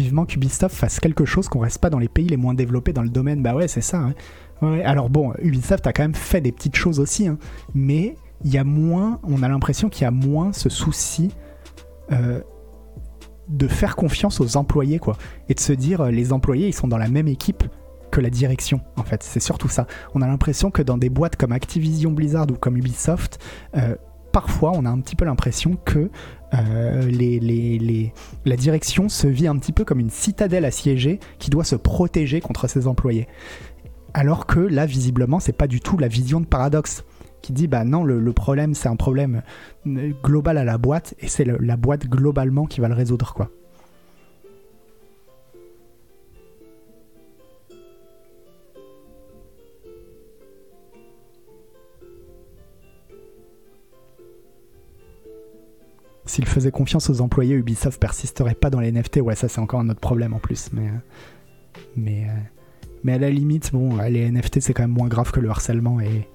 Vivement qu'Ubisoft fasse quelque chose qu'on reste pas dans les pays les moins développés dans le domaine. Bah ouais, c'est ça. Hein. Alors bon, Ubisoft a quand même fait des petites choses aussi, hein. mais il y a moins, on a l'impression qu'il y a moins ce souci euh, de faire confiance aux employés, quoi, et de se dire euh, les employés ils sont dans la même équipe que la direction, en fait. C'est surtout ça. On a l'impression que dans des boîtes comme Activision Blizzard ou comme Ubisoft, euh, parfois on a un petit peu l'impression que euh, la direction se vit un petit peu comme une citadelle assiégée qui doit se protéger contre ses employés. Alors que là, visiblement, c'est pas du tout la vision de Paradoxe qui dit bah non, le, problème c'est un problème euh, global à la boîte et c'est la boîte globalement qui va le résoudre quoi. S'il faisait confiance aux employés, Ubisoft persisterait pas dans les NFT. Ouais, ça c'est encore un autre problème en plus. Mais, euh, mais, euh, mais à la limite, bon, les NFT c'est quand même moins grave que le harcèlement et,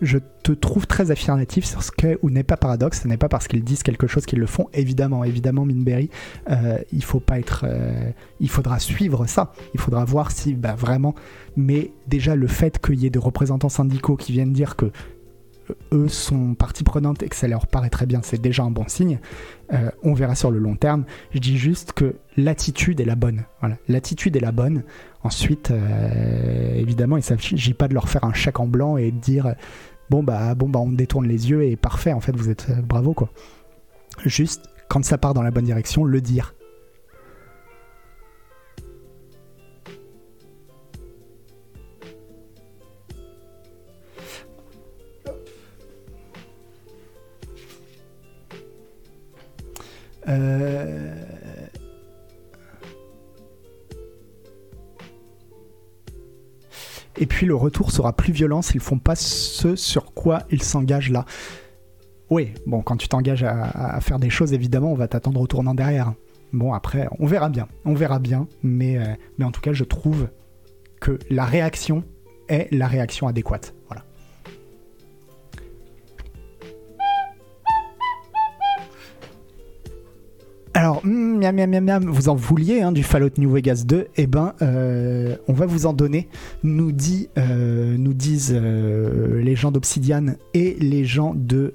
je te trouve très affirmatif sur ce qu'est ou n'est pas paradoxe. Ce n'est pas parce qu'ils disent quelque chose qu'ils le font. Évidemment, évidemment, Minberry, euh, il faut pas être, euh, il faudra suivre ça. Il faudra voir si, bah, vraiment. Mais déjà, le fait qu'il y ait des représentants syndicaux qui viennent dire que euh, eux sont partie prenante et que ça leur paraît très bien, c'est déjà un bon signe. on verra sur le long terme. Je dis juste que l'attitude est la bonne. Voilà, l'attitude est la bonne. Ensuite, évidemment, il ne s'agit pas de leur faire un chèque en blanc et de dire bon bah bon bah on détourne les yeux et parfait en fait vous êtes euh, bravo quoi. Juste quand ça part dans la bonne direction, le dire. Euh, Et puis le retour sera plus violent s'ils font pas ce sur quoi ils s'engagent là. Oui, bon, quand tu t'engages à, faire des choses, évidemment, on va t'attendre au tournant derrière. Bon, après, on verra bien. On verra bien. Mais, euh, mais en tout cas, je trouve que la réaction est la réaction adéquate. Alors, hmm, miam, miam, miam, vous en vouliez hein, du Fallout New Vegas 2 Eh ben, euh, on va vous en donner, nous, euh, disent euh, les gens d'Obsidian et les gens de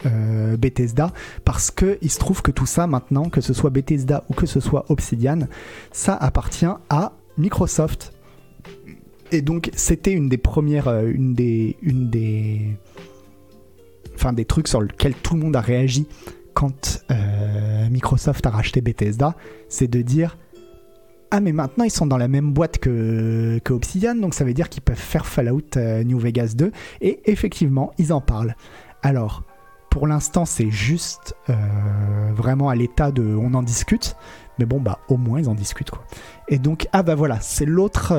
Bethesda, parce que il se trouve que tout ça maintenant, que ce soit Bethesda ou que ce soit Obsidian, ça appartient à Microsoft. Et donc, c'était une des premières, une des, une des, enfin des trucs sur lesquels tout le monde a réagi quand euh, Microsoft a racheté Bethesda, c'est de dire ah mais maintenant ils sont dans la même boîte que, Obsidian, donc ça veut dire qu'ils peuvent faire Fallout euh, New Vegas 2, et effectivement ils en parlent. Alors, pour l'instant c'est juste euh, vraiment à l'état de on en discute, mais bon bah au moins ils en discutent quoi. Et donc ah bah voilà, c'est l'autre,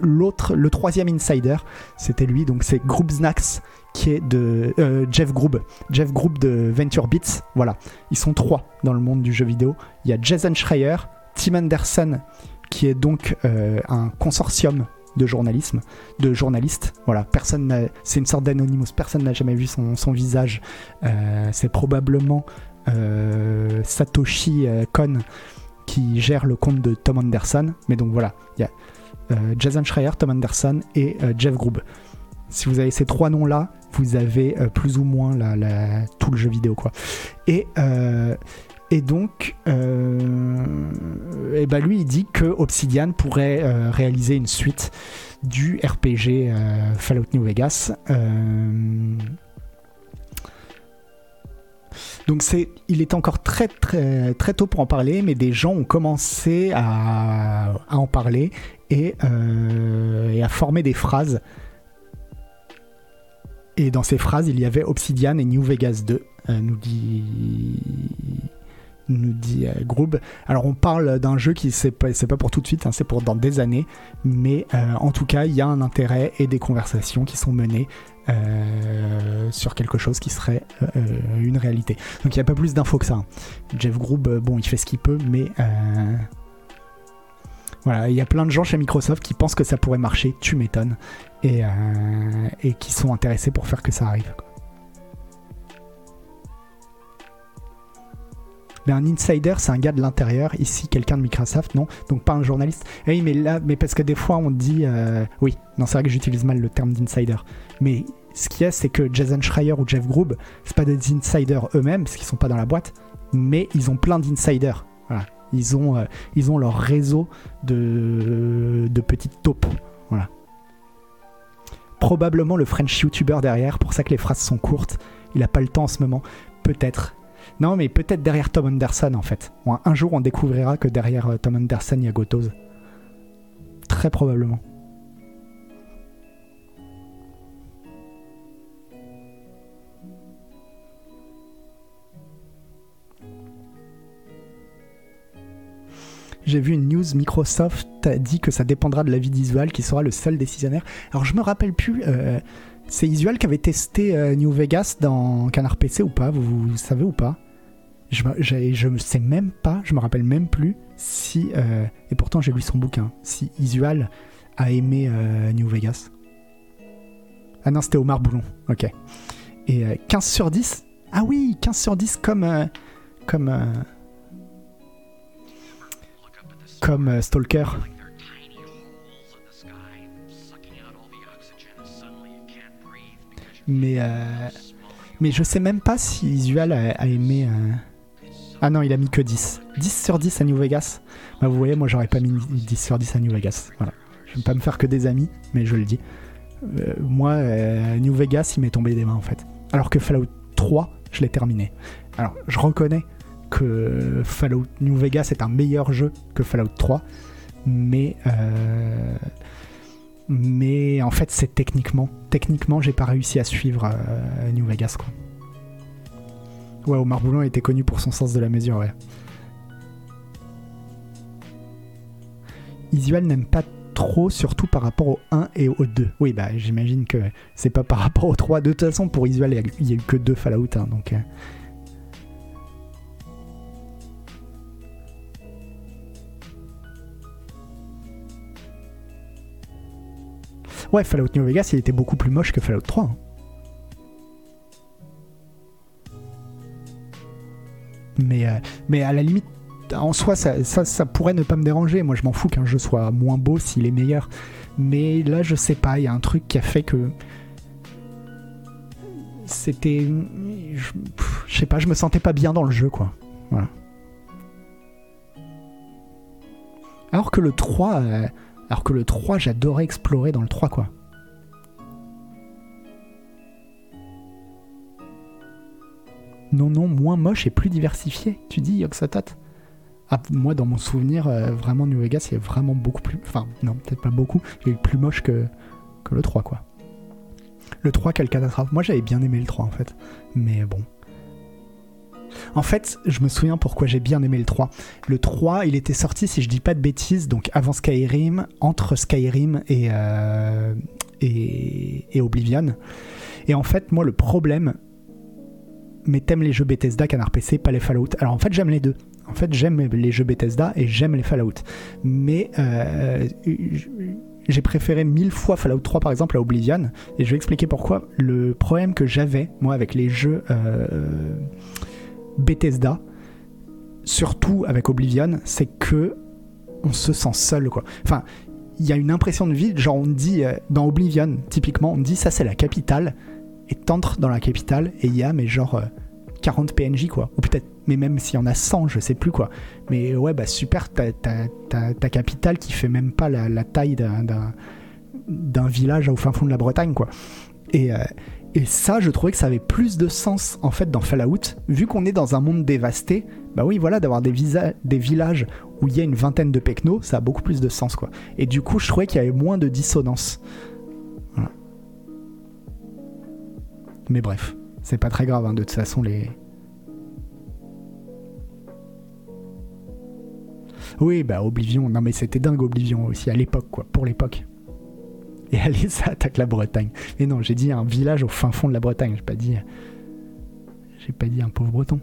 l'autre, le troisième insider, c'était lui, donc c'est Group Snacks qui est de euh, Jeff Grubb. Jeff Grubb de Venture Beats. Voilà, ils sont trois dans le monde du jeu vidéo. Il y a Jason Schreier, Tim Anderson, qui est donc euh, un consortium de journalisme, de journalistes. Voilà, personne c'est une sorte d'anonymous. Personne n'a jamais vu son, visage. Euh, c'est probablement Satoshi Kon qui gère le compte de Tom Anderson. Mais donc voilà, il y a Jason Schreier, Tom Anderson et Jeff Grubb. Si vous avez ces trois noms-là, vous avez euh, plus ou moins tout le jeu vidéo. Quoi. Et, euh, donc, euh, bah lui, il dit que Obsidian pourrait réaliser une suite du RPG Fallout New Vegas. Donc il est encore très très très tôt pour en parler, mais des gens ont commencé à, en parler et, à former des phrases et dans ces phrases, il y avait Obsidian et New Vegas 2, euh, nous dit nous dit euh, Alors on parle d'un jeu qui c'est pas, pas pour tout de suite, hein, c'est pour dans des années, mais euh, en tout cas il y a un intérêt et des conversations qui sont menées sur quelque chose qui serait une réalité. Donc il n'y a pas plus d'infos que ça. Hein. Jeff Grubb, bon il fait ce qu'il peut, mais voilà, il y a plein de gens chez Microsoft qui pensent que ça pourrait marcher, tu m'étonnes, et, euh, et, qui sont intéressés pour faire que ça arrive. Mais un insider, c'est un gars de l'intérieur. Ici, quelqu'un de Microsoft, non? Donc pas un journaliste. Oui, mais là, mais parce que des fois, on dit. Euh, oui, non, c'est vrai que j'utilise mal le terme d'insider. Mais ce qu'il y a, c'est que Jason Schreier ou Jeff Grubb, c'est pas des insiders eux-mêmes, parce qu'ils sont pas dans la boîte, mais ils ont plein d'insiders. Voilà. Ils ont, euh, ils ont leur réseau de, de petites taupes. Voilà. Probablement le French YouTuber derrière, pour ça que les phrases sont courtes. Il a pas le temps en ce moment. Peut-être. Non, mais peut-être derrière Tom Anderson en fait. un jour, on découvrira que derrière euh, Tom Anderson, il y a Gotoz. Très probablement. J'ai vu une news Microsoft a dit que ça dépendra de la vie d'Isual qui sera le seul décisionnaire. Alors je me rappelle plus, euh, c'est Isual qui avait testé euh, New Vegas dans Canard PC ou pas? Vous, savez ou pas? Je, ne sais même pas, je me rappelle même plus si, euh, et pourtant j'ai lu son bouquin, si Isual a aimé New Vegas. Ah non, c'était Omar Boulon, ok. Et 15 sur 10 Ah oui, 15 sur 10 comme... comme comme euh, Stalker. Mais, euh, mais je sais même pas si Isual a, aimé. Euh, ah non, il a mis que 10. 10 sur 10 à New Vegas. Bah, vous voyez, moi j'aurais pas mis 10 sur 10 à New Vegas. Voilà. Je vais pas me faire que des amis, mais je le dis. moi, New Vegas, il m'est tombé des mains en fait. Alors que Fallout 3, je l'ai terminé. Alors, je reconnais Fallout New Vegas est un meilleur jeu que Fallout 3, mais euh, mais en fait c'est techniquement techniquement j'ai pas réussi à suivre euh, New Vegas quoi. Ouais, Omar Boulan était connu pour son sens de la mesure, ouais. Isual n'aime pas trop, surtout par rapport au 1 et au 2. Oui, bah j'imagine que c'est pas par rapport au 3. De toute façon, pour Isual, il y, a eu que deux Fallout, hein, donc... Euh, Ouais, Fallout New Vegas, il était beaucoup plus moche que Fallout 3. Hein. Mais, euh, mais à la limite, en soi, ça, ça, pourrait ne pas me déranger. Moi, je m'en fous qu'un jeu soit moins beau s'il est meilleur. Mais là, je sais pas, il y a un truc qui a fait que. C'était. Je, sais pas, je me sentais pas bien dans le jeu, quoi. Voilà. Alors que le 3. Euh, alors que le 3, j'adorais explorer dans le 3, quoi. Non, non, moins moche et plus diversifié, tu dis, Yoxotot? Ah, Moi, dans mon souvenir, euh, vraiment, New Vegas, il est vraiment beaucoup plus. Enfin, non, peut-être pas beaucoup, il est plus moche que, que le 3, quoi. Le 3, quelle catastrophe. Moi, j'avais bien aimé le 3, en fait. Mais bon. En fait, je me souviens pourquoi j'ai bien aimé le 3. Le 3, il était sorti, si je dis pas de bêtises, donc avant Skyrim, entre Skyrim et, euh, Oblivion. Et en fait, moi, le problème, mais t'aimes les jeux Bethesda, Canard PC, pas les Fallout. Alors en fait, j'aime les deux. En fait, j'aime les jeux Bethesda et j'aime les Fallout. Mais euh, j'ai préféré mille fois Fallout 3 par exemple à Oblivion. Et je vais expliquer pourquoi. Le problème que j'avais, moi, avec les jeux euh, Bethesda, surtout avec Oblivion, c'est que on se sent seul, quoi. Enfin, il y a une impression de vide, genre on dit, euh, dans Oblivion, typiquement, on dit ça c'est la capitale, et t'entres dans la capitale, et il y a, mais genre, 40 PNJ, quoi. Ou peut-être, mais même s'il y en a 100, je sais plus, quoi. Mais ouais, bah super, ta, ta, capitale qui fait même pas la, taille d'un village au fin fond de la Bretagne, quoi. Et, euh, et ça, je trouvais que ça avait plus de sens en fait dans Fallout, vu qu'on est dans un monde dévasté. Bah oui, voilà, d'avoir des, des villages où il y a une vingtaine de pecnos, ça a beaucoup plus de sens quoi. Et du coup, je trouvais qu'il y avait moins de dissonance. Mais bref, c'est pas très grave, hein, de toute façon, les. Oui, bah Oblivion, non mais c'était dingue Oblivion aussi à l'époque, quoi, pour l'époque allez, ça attaque la Bretagne. Mais non, j'ai dit un village au fin fond de la Bretagne, j'ai pas dit. J'ai pas dit un pauvre breton.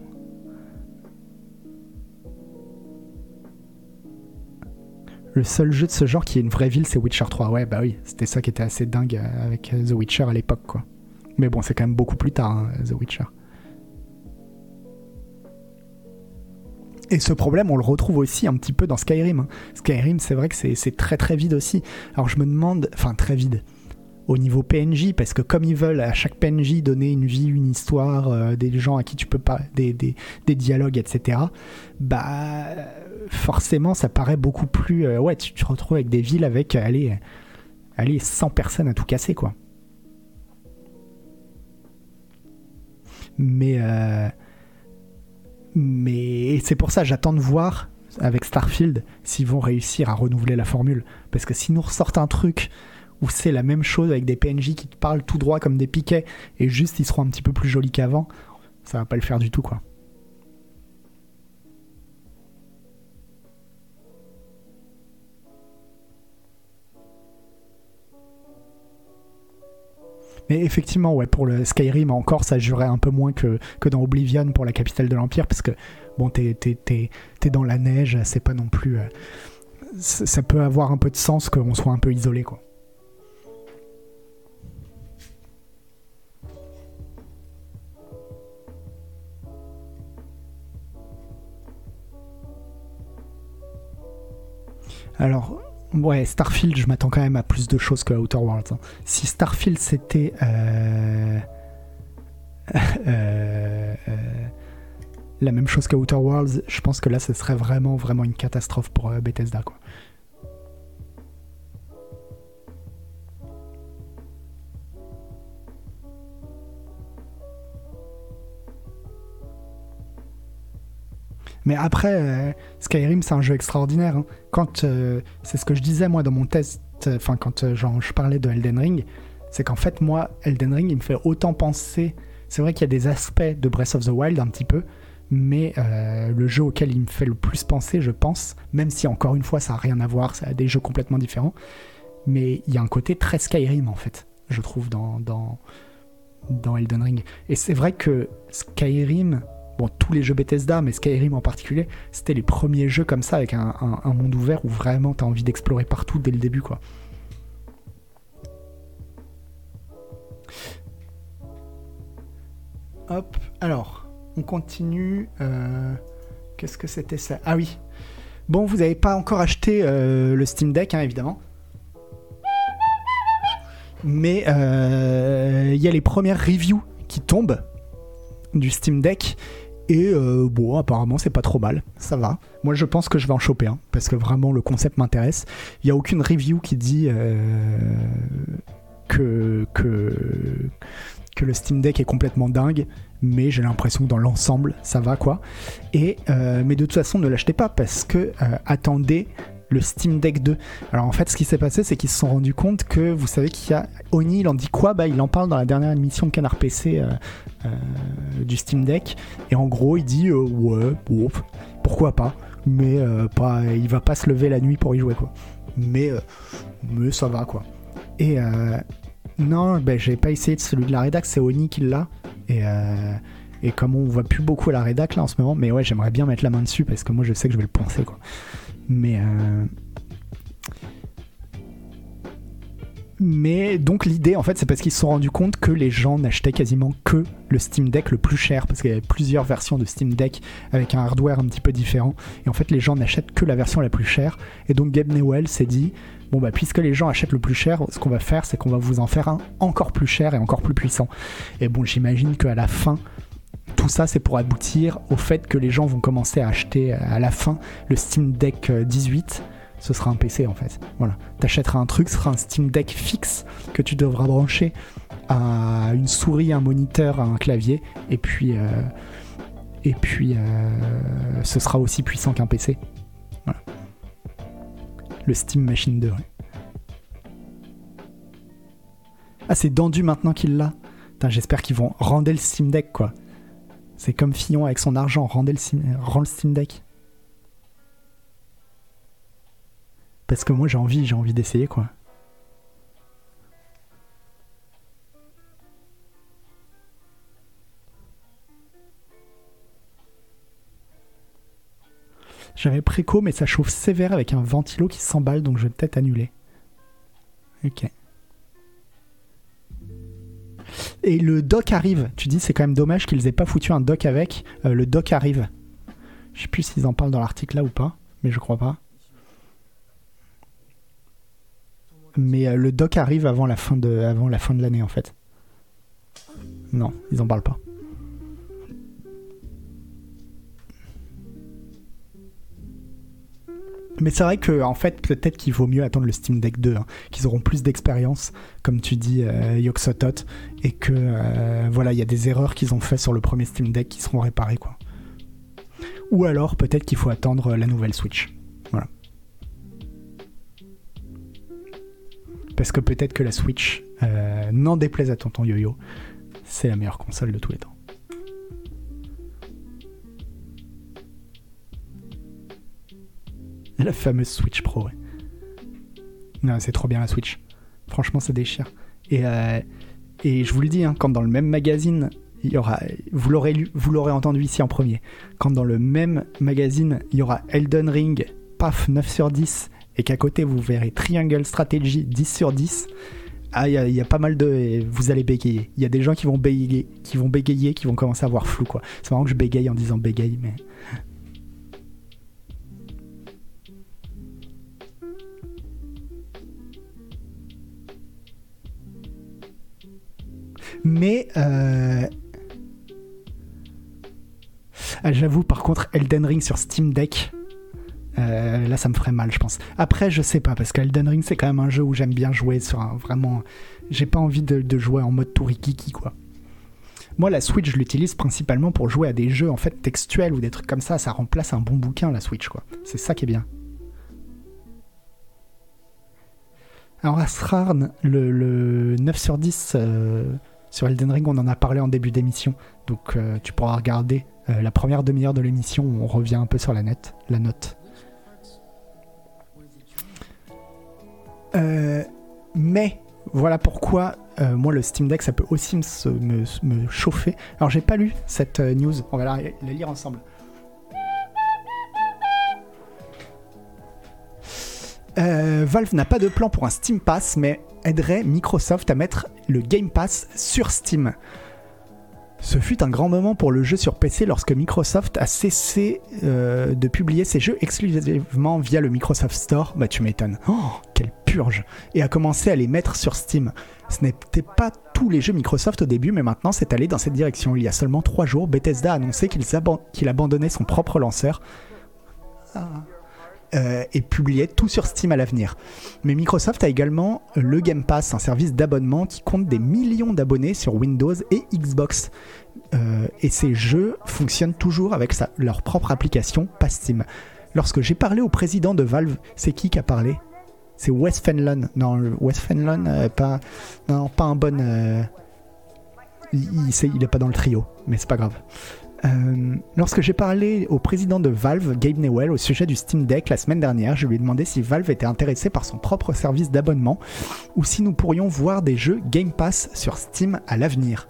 Le seul jeu de ce genre qui est une vraie ville, c'est Witcher 3. Ouais, bah oui, c'était ça qui était assez dingue avec The Witcher à l'époque, quoi. Mais bon, c'est quand même beaucoup plus tard, hein, The Witcher. Et ce problème, on le retrouve aussi un petit peu dans Skyrim. Skyrim, c'est vrai que c'est très très vide aussi. Alors je me demande, enfin très vide, au niveau PNJ, parce que comme ils veulent à chaque PNJ donner une vie, une histoire, euh, des gens à qui tu peux pas, des, des, dialogues, etc. Bah forcément, ça paraît beaucoup plus. Euh, ouais, tu te retrouves avec des villes avec, allez, allez, 100 personnes à tout casser, quoi. Mais euh, mais c'est pour ça, j'attends de voir avec Starfield s'ils vont réussir à renouveler la formule. Parce que s'ils nous ressortent un truc où c'est la même chose avec des PNJ qui te parlent tout droit comme des piquets et juste ils seront un petit peu plus jolis qu'avant, ça va pas le faire du tout quoi. Mais effectivement, ouais, pour le Skyrim encore, ça jurait un peu moins que, que dans Oblivion pour la capitale de l'Empire, parce que bon, t'es, dans la neige, c'est pas non plus. Euh, ça peut avoir un peu de sens qu'on soit un peu isolé, quoi. Alors, Ouais, Starfield, je m'attends quand même à plus de choses que Outer Worlds. Hein. Si Starfield c'était euh, euh, euh, la même chose que Outer Worlds, je pense que là, ce serait vraiment, vraiment une catastrophe pour Bethesda. Mais après, Skyrim, c'est un jeu extraordinaire. Hein. Quand euh, c'est ce que je disais moi dans mon test, euh, enfin quand genre, je parlais de Elden Ring, c'est qu'en fait moi, Elden Ring, il me fait autant penser. C'est vrai qu'il y a des aspects de Breath of the Wild un petit peu, mais euh, le jeu auquel il me fait le plus penser, je pense, même si encore une fois ça n'a rien à voir, ça a des jeux complètement différents, mais il y a un côté très Skyrim en fait, je trouve, dans, dans, dans Elden Ring. Et c'est vrai que Skyrim, bon, tous les jeux Bethesda, mais Skyrim en particulier, c'était les premiers jeux comme ça avec un, monde ouvert où vraiment t'as envie d'explorer partout dès le début, quoi. Hop, alors, on continue. euh, Qu'est-ce que c'était ça? Ah oui. Bon, vous n'avez pas encore acheté euh, le Steam Deck, hein, évidemment. Mais euh, il y a les premières reviews qui tombent du Steam Deck. Et euh, bon, apparemment, c'est pas trop mal. Ça va. Moi, je pense que je vais en choper un. parce que vraiment, le concept m'intéresse. Il n'y a aucune review qui dit euh, que, que, que le Steam Deck est complètement dingue. Mais j'ai l'impression que dans l'ensemble, ça va quoi. Et, euh, mais de toute façon, ne l'achetez pas parce que attendez le Steam Deck 2. Alors en fait, ce qui s'est passé, c'est qu'ils se sont rendus compte que vous savez qu'il y a Oni, il en dit quoi? Bah, il en parle dans la dernière émission de Canard PC euh, euh, du Steam Deck. Et en gros, il dit euh, ouais, pourquoi pas, mais pas, il va pas se lever la nuit pour y jouer quoi. Mais, mais ça va quoi. Et non, ben, j'ai pas essayé de celui de la rédac, c'est Oni qui l'a. Et, et comme on voit plus beaucoup à la rédac là en ce moment, mais ouais, j'aimerais bien mettre la main dessus parce que moi je sais que je vais le penser quoi. Mais euh, mais donc l'idée en fait c'est parce qu'ils se sont rendus compte que les gens n'achetaient quasiment que le Steam Deck le plus cher parce qu'il y avait plusieurs versions de Steam Deck avec un hardware un petit peu différent. Et en fait les gens n'achètent que la version la plus chère. Et donc Gabe Newell s'est dit bon bah puisque les gens achètent le plus cher ce qu'on va faire c'est qu'on va vous en faire un encore plus cher et encore plus puissant. Et bon j'imagine qu'à la fin tout ça, c'est pour aboutir au fait que les gens vont commencer à acheter à la fin le Steam Deck euh, 18. Ce sera un PC en fait. Voilà. T'achèteras un truc, ce sera un Steam Deck fixe que tu devras brancher à une souris, un moniteur, à un clavier. Et puis, euh, et puis euh, ce sera aussi puissant qu'un PC. Voilà. Le Steam Machine 2. ouais. Ah, c'est Dandu maintenant qu'il l'a. J'espère qu'ils vont rendre le Steam Deck quoi. C'est comme Fillon avec son argent, rendez le, rend le Steam Deck. Parce que moi j'ai envie, j'ai envie d'essayer quoi. J'avais préco mais ça chauffe sévère avec un ventilo qui s'emballe donc je vais peut-être annuler. Ok. Et le dock arrive. Tu dis c'est quand même dommage qu'ils aient pas foutu un dock avec. Euh, le dock arrive. Je sais plus s'ils en parlent dans l'article là ou pas, mais je crois pas. Mais euh, le dock arrive avant la fin de avant la fin de l'année en fait. Non, ils en parlent pas. Mais c'est vrai que en fait peut-être qu'il vaut mieux attendre le Steam Deck 2, hein, qu'ils auront plus d'expérience, comme tu dis euh, Yoxotot, et que euh, voilà il y a des erreurs qu'ils ont fait sur le premier Steam Deck qui seront réparées quoi. Ou alors peut-être qu'il faut attendre la nouvelle Switch. Voilà. Parce que peut-être que la Switch, euh, n'en déplaise à tonton Yo-Yo, c'est la meilleure console de tous les temps. La fameuse Switch Pro, c'est trop bien la Switch. Franchement, ça déchire. Et, euh, je vous le dis, hein, quand dans le même magazine, il y aura, vous l'aurez lu, vous l'aurez entendu ici en premier. Quand dans le même magazine, il y aura Elden Ring, paf, 9 sur 10, et qu'à côté vous verrez Triangle Strategy 10 sur 10. Ah, il y, a- il y a pas mal de. Vous allez bégayer. Il y a des gens qui vont bégayer, qui vont bégayer, qui vont commencer à voir flou, quoi. C'est marrant que je bégaye en disant bégaye, mais. Mais euh, ah, j'avoue, par contre, Elden Ring sur Steam Deck, euh, là, ça me ferait mal, je pense. Après, je sais pas, parce qu'Elden Ring, c'est quand même un jeu où j'aime bien jouer sur vraiment. J'ai pas envie de, jouer en mode tourikiki, quoi. Moi, la Switch, je l'utilise principalement pour jouer à des jeux en fait textuels ou des trucs comme ça. Ça remplace un bon bouquin, la Switch, quoi. C'est ça qui est bien. Alors, Asrarn, le, le 9 sur 10 euh, Sur Elden Ring, on en a parlé en début d'émission, donc euh, tu pourras regarder euh, la première demi-heure de l'émission où on revient un peu sur la, net, la note. Euh, mais voilà pourquoi moi le Steam Deck ça peut aussi me, chauffer. Alors j'ai pas lu cette news, on va la, la lire ensemble. Valve n'a pas de plan pour un Steam Pass, mais aiderait Microsoft à mettre le Game Pass sur Steam. Ce fut un grand moment pour le jeu sur PC lorsque Microsoft a cessé euh, de publier ses jeux exclusivement via le Microsoft Store. Bah tu m'étonnes. Oh, quelle purge Et a commencé à les mettre sur Steam. Ce n'était pas tous les jeux Microsoft au début, mais maintenant c'est allé dans cette direction. Il y a seulement 3 jours, Bethesda a annoncé qu'il abandonnait son propre lanceur. Ah euh, et publiait tout sur Steam à l'avenir. Mais Microsoft a également le Game Pass, un service d'abonnement qui compte des millions d'abonnés sur Windows et Xbox. Euh, et ces jeux fonctionnent toujours avec leur propre application, pas Steam. Lorsque j'ai parlé au président de Valve, c'est qui qui a parlé? C'est Wes Fenlon. Non, Wes Fenlon, euh, pas, non, pas un bon. il, il, c'est- il est pas dans le trio, mais c'est pas grave. Euh, lorsque j'ai parlé au président de Valve, Gabe Newell, au sujet du Steam Deck la semaine dernière, je lui ai demandé si Valve était intéressé par son propre service d'abonnement ou si nous pourrions voir des jeux Game Pass sur Steam à l'avenir.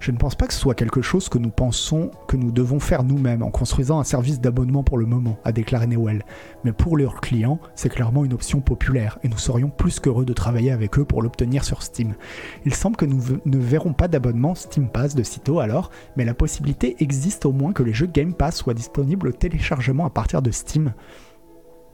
Je ne pense pas que ce soit quelque chose que nous pensons que nous devons faire nous-mêmes en construisant un service d'abonnement pour le moment, a déclaré Newell. Mais pour leurs clients, c'est clairement une option populaire et nous serions plus qu'heureux de travailler avec eux pour l'obtenir sur Steam. Il semble que nous ne verrons pas d'abonnement Steam Pass de sitôt alors, mais la possibilité existe au moins que les jeux Game Pass soient disponibles au téléchargement à partir de Steam.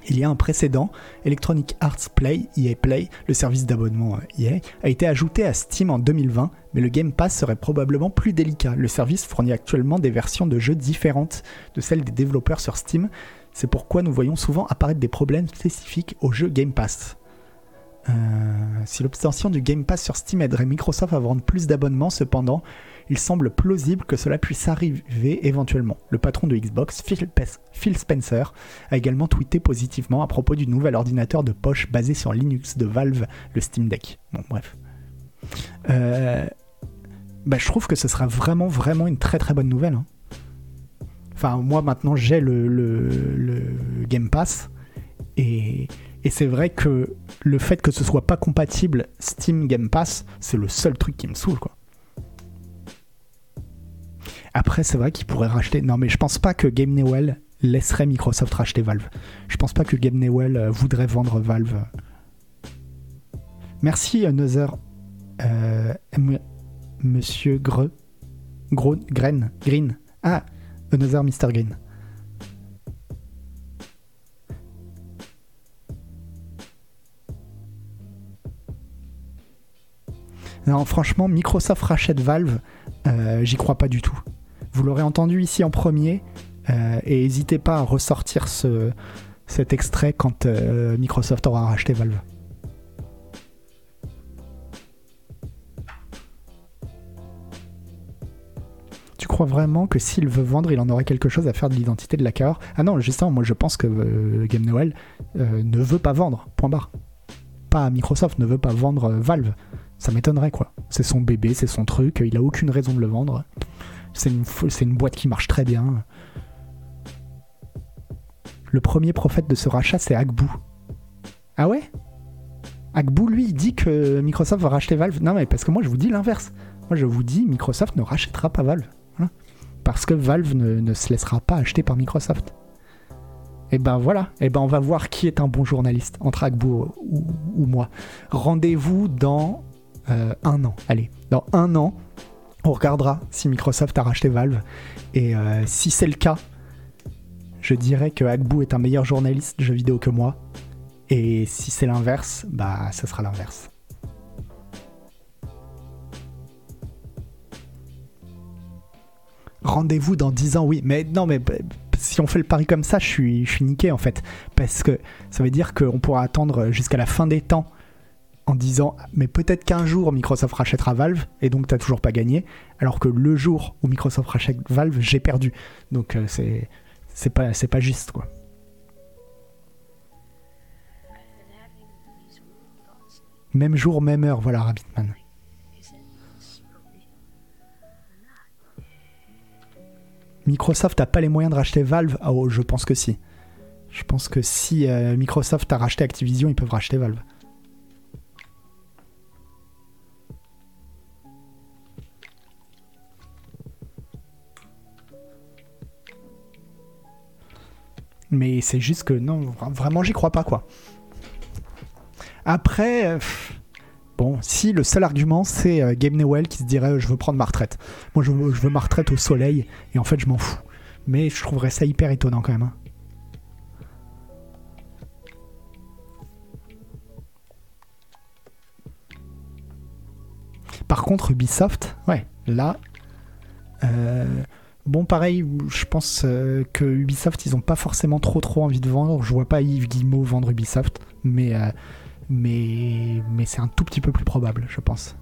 Il y a un précédent, Electronic Arts Play, EA Play, le service d'abonnement euh, EA, a été ajouté à Steam en 2020, mais le Game Pass serait probablement plus délicat. Le service fournit actuellement des versions de jeux différentes de celles des développeurs sur Steam. C'est pourquoi nous voyons souvent apparaître des problèmes spécifiques aux jeux Game Pass. Euh, si l'obtention du Game Pass sur Steam aiderait Microsoft à vendre plus d'abonnements, cependant, il semble plausible que cela puisse arriver éventuellement. Le patron de Xbox, Phil, Spencer, a également tweeté positivement à propos du nouvel ordinateur de poche basé sur Linux de Valve, le Steam Deck. Bon, bref. Euh, bah, je trouve que ce sera vraiment, vraiment une très très bonne nouvelle. hein. Enfin, moi maintenant j'ai le, Game Pass et, c'est vrai que le fait que ce soit pas compatible Steam Game Pass, c'est le seul truc qui me saoule quoi. Après, c'est vrai qu'ils pourraient racheter. Non, mais je pense pas que Game Newell laisserait Microsoft racheter Valve. Je pense pas que Game Newell euh, voudrait vendre Valve. Merci, Another. Euh, M- Monsieur Gre. Green. Green. Ah, Another Mr. Green. Non, franchement, Microsoft rachète Valve, euh, j'y crois pas du tout. Vous l'aurez entendu ici en premier, euh, et n'hésitez pas à ressortir ce, cet extrait quand euh, Microsoft aura racheté Valve. Tu crois vraiment que s'il veut vendre, il en aurait quelque chose à faire de l'identité de la cahors Ah non, justement, moi je pense que euh, Game Noël ne veut pas vendre, point barre. Pas Microsoft, ne veut pas vendre Valve. Ça m'étonnerait quoi. C'est son bébé, c'est son truc, il a aucune raison de le vendre. C'est une, boîte qui marche très bien. Le premier prophète de ce rachat, c'est Agbu. Ah ouais? Agbu, lui, dit que Microsoft va racheter Valve. Non, mais parce que moi, je vous dis l'inverse. Moi, je vous dis, Microsoft ne rachètera pas Valve. Parce que Valve ne, se laissera pas acheter par Microsoft. Et ben voilà, et ben on va voir qui est un bon journaliste, entre Agbu ou, ou moi. Rendez-vous dans euh, un an. Allez, dans un an, on regardera si Microsoft a racheté Valve. Et euh, si c'est le cas, je dirais que Agbu est un meilleur journaliste de jeux vidéo que moi. Et si c'est l'inverse, bah ça sera l'inverse. Rendez-vous dans 10 ans, oui. Mais non, mais si on fait le pari comme ça, je suis, je suis niqué en fait. Parce que ça veut dire qu'on pourra attendre jusqu'à la fin des temps en disant mais peut-être qu'un jour Microsoft rachètera Valve et donc t'as toujours pas gagné alors que le jour où Microsoft rachète Valve j'ai perdu. Donc euh, c'est pas c'est pas juste quoi. Même jour même heure voilà Rabbitman. Microsoft n'a pas les moyens de racheter Valve? Ah, oh je pense que si. Je pense que si euh, Microsoft a racheté Activision ils peuvent racheter Valve. Mais c'est juste que non, vraiment, j'y crois pas, quoi. Après, euh, bon, si le seul argument c'est euh, Game Newell qui se dirait je veux prendre ma retraite. Moi, je veux, ma retraite au soleil et en fait, je m'en fous. Mais je trouverais ça hyper étonnant quand même. Hein. Par contre, Ubisoft, ouais, là, euh, Bon, pareil, je pense euh, que Ubisoft, ils ont pas forcément trop trop envie de vendre. Je vois pas Yves Guillemot vendre Ubisoft, mais, euh, mais, mais c'est un tout petit peu plus probable, je pense.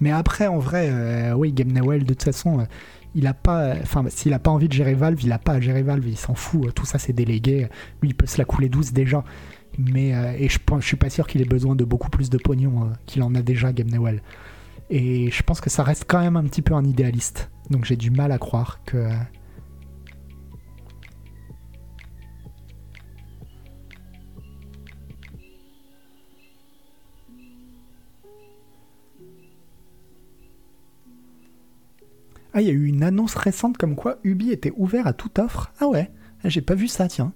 Mais après, en vrai, euh, oui, Game Newell, de toute façon, il a pas, enfin, s'il a pas envie de gérer Valve, il a pas à gérer Valve, il s'en fout. Tout ça, c'est délégué. Lui, il peut se la couler douce déjà. Mais euh, et je, suis pas sûr qu'il ait besoin de beaucoup plus de pognon euh, qu'il en a déjà, Game Newell. Et je pense que ça reste quand même un petit peu un idéaliste. Donc j'ai du mal à croire que Ah, il y a eu une annonce récente comme quoi Ubi était ouvert à toute offre. Ah ouais, j'ai pas vu ça, tiens.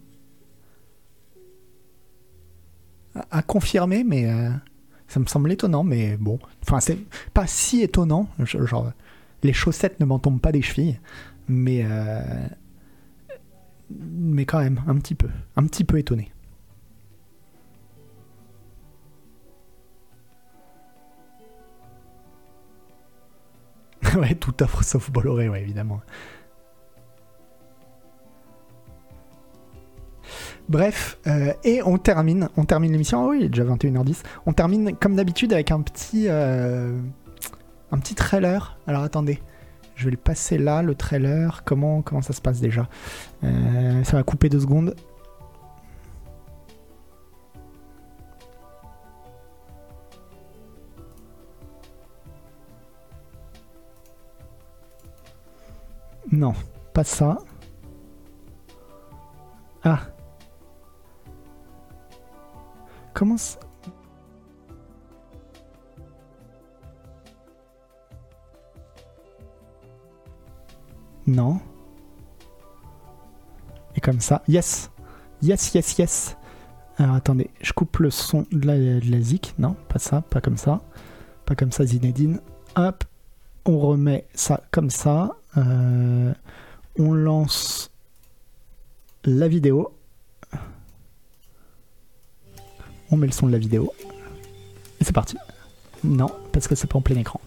À, confirmer, mais euh, ça me semble étonnant, mais bon. Enfin, c'est pas si étonnant. Genre, les chaussettes ne m'en tombent pas des chevilles, mais. Euh, mais quand même, un petit peu. Un petit peu étonné. ouais, tout offre sauf Bolloré, ouais, évidemment. Bref, euh, et on termine, on termine l'émission. Oh oui, il est déjà 21h10. On termine comme d'habitude avec un petit, euh, un petit trailer. Alors attendez, je vais le passer là, le trailer. Comment, comment ça se passe déjà? Euh, Ça va couper deux secondes. Non, pas ça. Ah. Comment ça... Non. Et comme ça. Yes. Yes, yes, yes. Alors attendez, je coupe le son de la, de zik. Non, pas ça, pas comme ça. Pas comme ça, Zinedine. Hop. On remet ça comme ça. Euh, on lance la vidéo. On met le son de la vidéo. Et c'est parti. Non, parce que c'est pas en plein écran.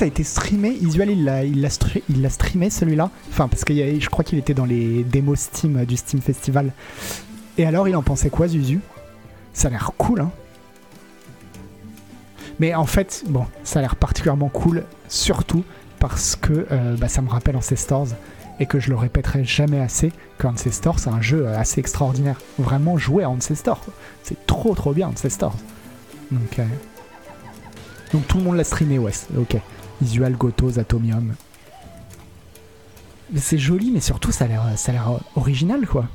Ça a été streamé. Isuel, il l'a, streamé celui-là. Enfin, parce que je crois qu'il était dans les démos Steam du Steam Festival. Et alors, il en pensait quoi, Zuzu? Ça a l'air cool, hein Mais en fait, bon, ça a l'air particulièrement cool, surtout parce que euh, bah, ça me rappelle Ancestors et que je le répéterai jamais assez qu'Ancestors c'est un jeu assez extraordinaire. Vraiment jouer à Ancestors, c'est trop trop bien Ancestors. Donc, euh, donc tout le monde l'a streamé, ouais, ok. Visual Gotos Atomium. C'est joli, mais surtout ça a l'air, ça a l'air original, quoi.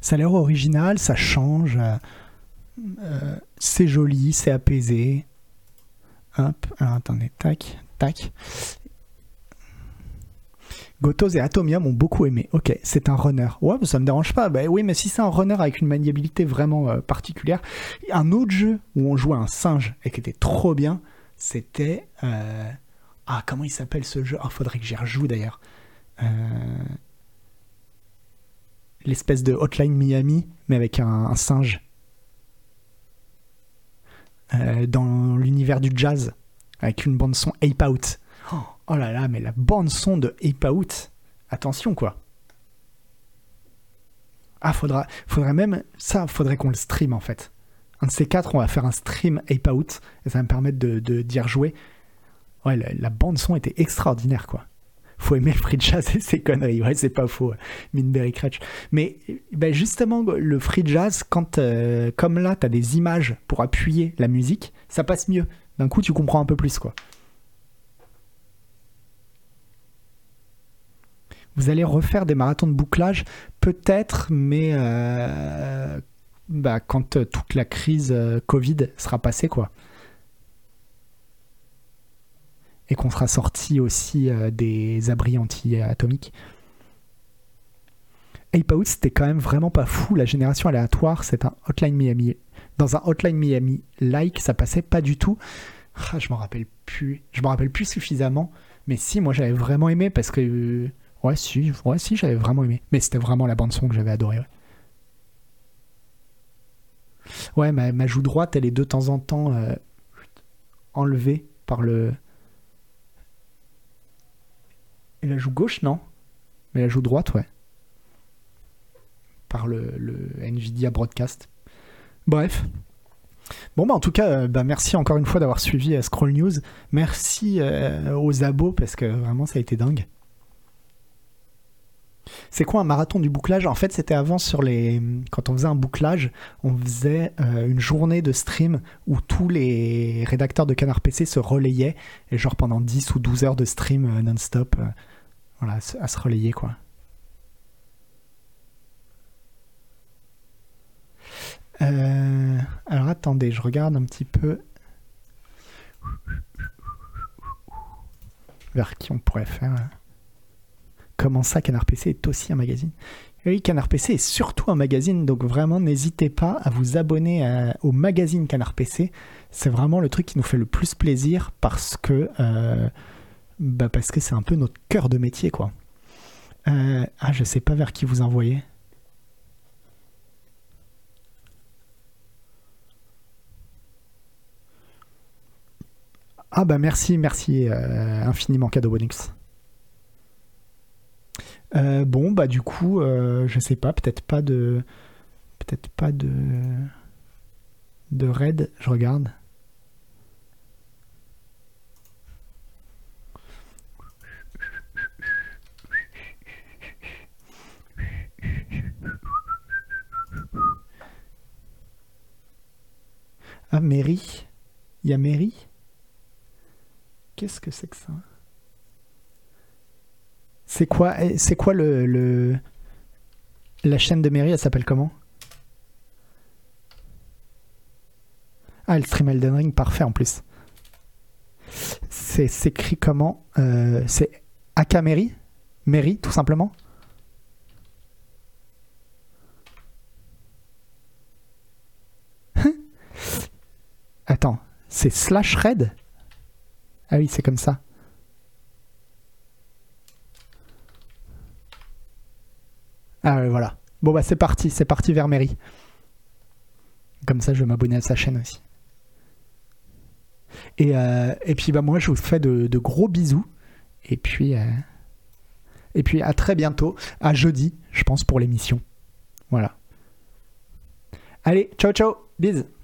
Ça a l'air original, ça change. Euh, c'est joli, c'est apaisé. Hop, alors attendez, tac, tac. Gotos et Atomium ont beaucoup aimé. Ok, c'est un runner. Ouais, ça me dérange pas. Bah oui, mais si c'est un runner avec une maniabilité vraiment euh, particulière. Un autre jeu où on jouait un singe et qui était trop bien, c'était. euh, Ah, comment il s'appelle ce jeu? Ah, faudrait que j'y rejoue d'ailleurs. Euh, L'espèce de Hotline Miami, mais avec un, singe. Dans l'univers du jazz, avec une bande-son Ape Out. Oh, oh là là, mais la bande-son de Ape Out, attention quoi. Ah, faudra, faudrait même. Ça, faudrait qu'on le stream en fait. Un de ces quatre, on va faire un stream Ape Out et ça va me permettre de, de, d'y rejouer. Ouais, la, la bande-son était extraordinaire quoi. Faut aimer le free jazz et ses conneries. Ouais, c'est pas faux. Minberry Crutch. Mais ben justement, le free jazz, quand, euh, comme là, t'as des images pour appuyer la musique, ça passe mieux. D'un coup, tu comprends un peu plus quoi. Vous allez refaire des marathons de bouclage Peut-être, mais euh, bah, quand euh, toute la crise euh, Covid sera passée, quoi. Et qu'on sera sorti aussi des abris anti-atomiques. Ape Out, c'était quand même vraiment pas fou. La génération aléatoire, c'est un Hotline Miami. Dans un Hotline Miami like, ça passait pas du tout. Ah, je m'en rappelle plus. Je m'en rappelle plus suffisamment. Mais si, moi j'avais vraiment aimé parce que. Ouais, si, ouais, si j'avais vraiment aimé. Mais c'était vraiment la bande-son que j'avais adoré. Ouais, ma, joue droite, elle est de temps en temps euh, enlevée par le. Et la joue gauche, non? Mais la joue droite, ouais. Par le, Nvidia Broadcast. Bref. Bon, bah en tout cas, euh, bah, merci encore une fois d'avoir suivi euh, Scroll News. Merci aux abos parce que vraiment ça a été dingue. C'est quoi un marathon du bouclage? En fait, c'était avant sur les. Quand on faisait un bouclage, on faisait euh, une journée de stream où tous les rédacteurs de Canard PC se relayaient, et genre pendant 10 ou 12 heures de stream euh, non-stop, euh, voilà, à se- relayer quoi. Alors attendez, je regarde un petit peu vers qui on pourrait faire. Comment ça, Canard PC est aussi un magazine? Oui, Canard PC est surtout un magazine, donc vraiment n'hésitez pas à vous abonner au magazine Canard PC. C'est vraiment le truc qui nous fait le plus plaisir parce que euh, bah parce que c'est un peu notre cœur de métier, quoi. Euh, ah, je sais pas vers qui vous envoyer. Ah bah merci, merci euh, infiniment Cadeau Bonix. Euh, bon bah du coup, euh, je sais pas, peut-être pas de, peut-être pas de, de raid. Je regarde. Ah Mary, il y a Mary? Qu'est-ce que c'est que ça? C'est quoi, eh, c'est quoi le, le- la chaîne de Mary Elle s'appelle comment? Ah, elle stream Elden Ring, parfait en plus. C'est s'écrit comment? Euh, C'est Akameri Mary, tout simplement? Attends, c'est slash red? Ah oui, c'est comme ça. Ah ouais, voilà. Bon bah c'est parti, c'est parti vers Mary. Comme ça, je vais m'abonner à sa chaîne aussi. Et, euh, et puis bah moi, je vous fais de, de gros bisous. Et puis, euh, et puis à très bientôt, à jeudi, je pense pour l'émission. Voilà. Allez, ciao ciao, bisous.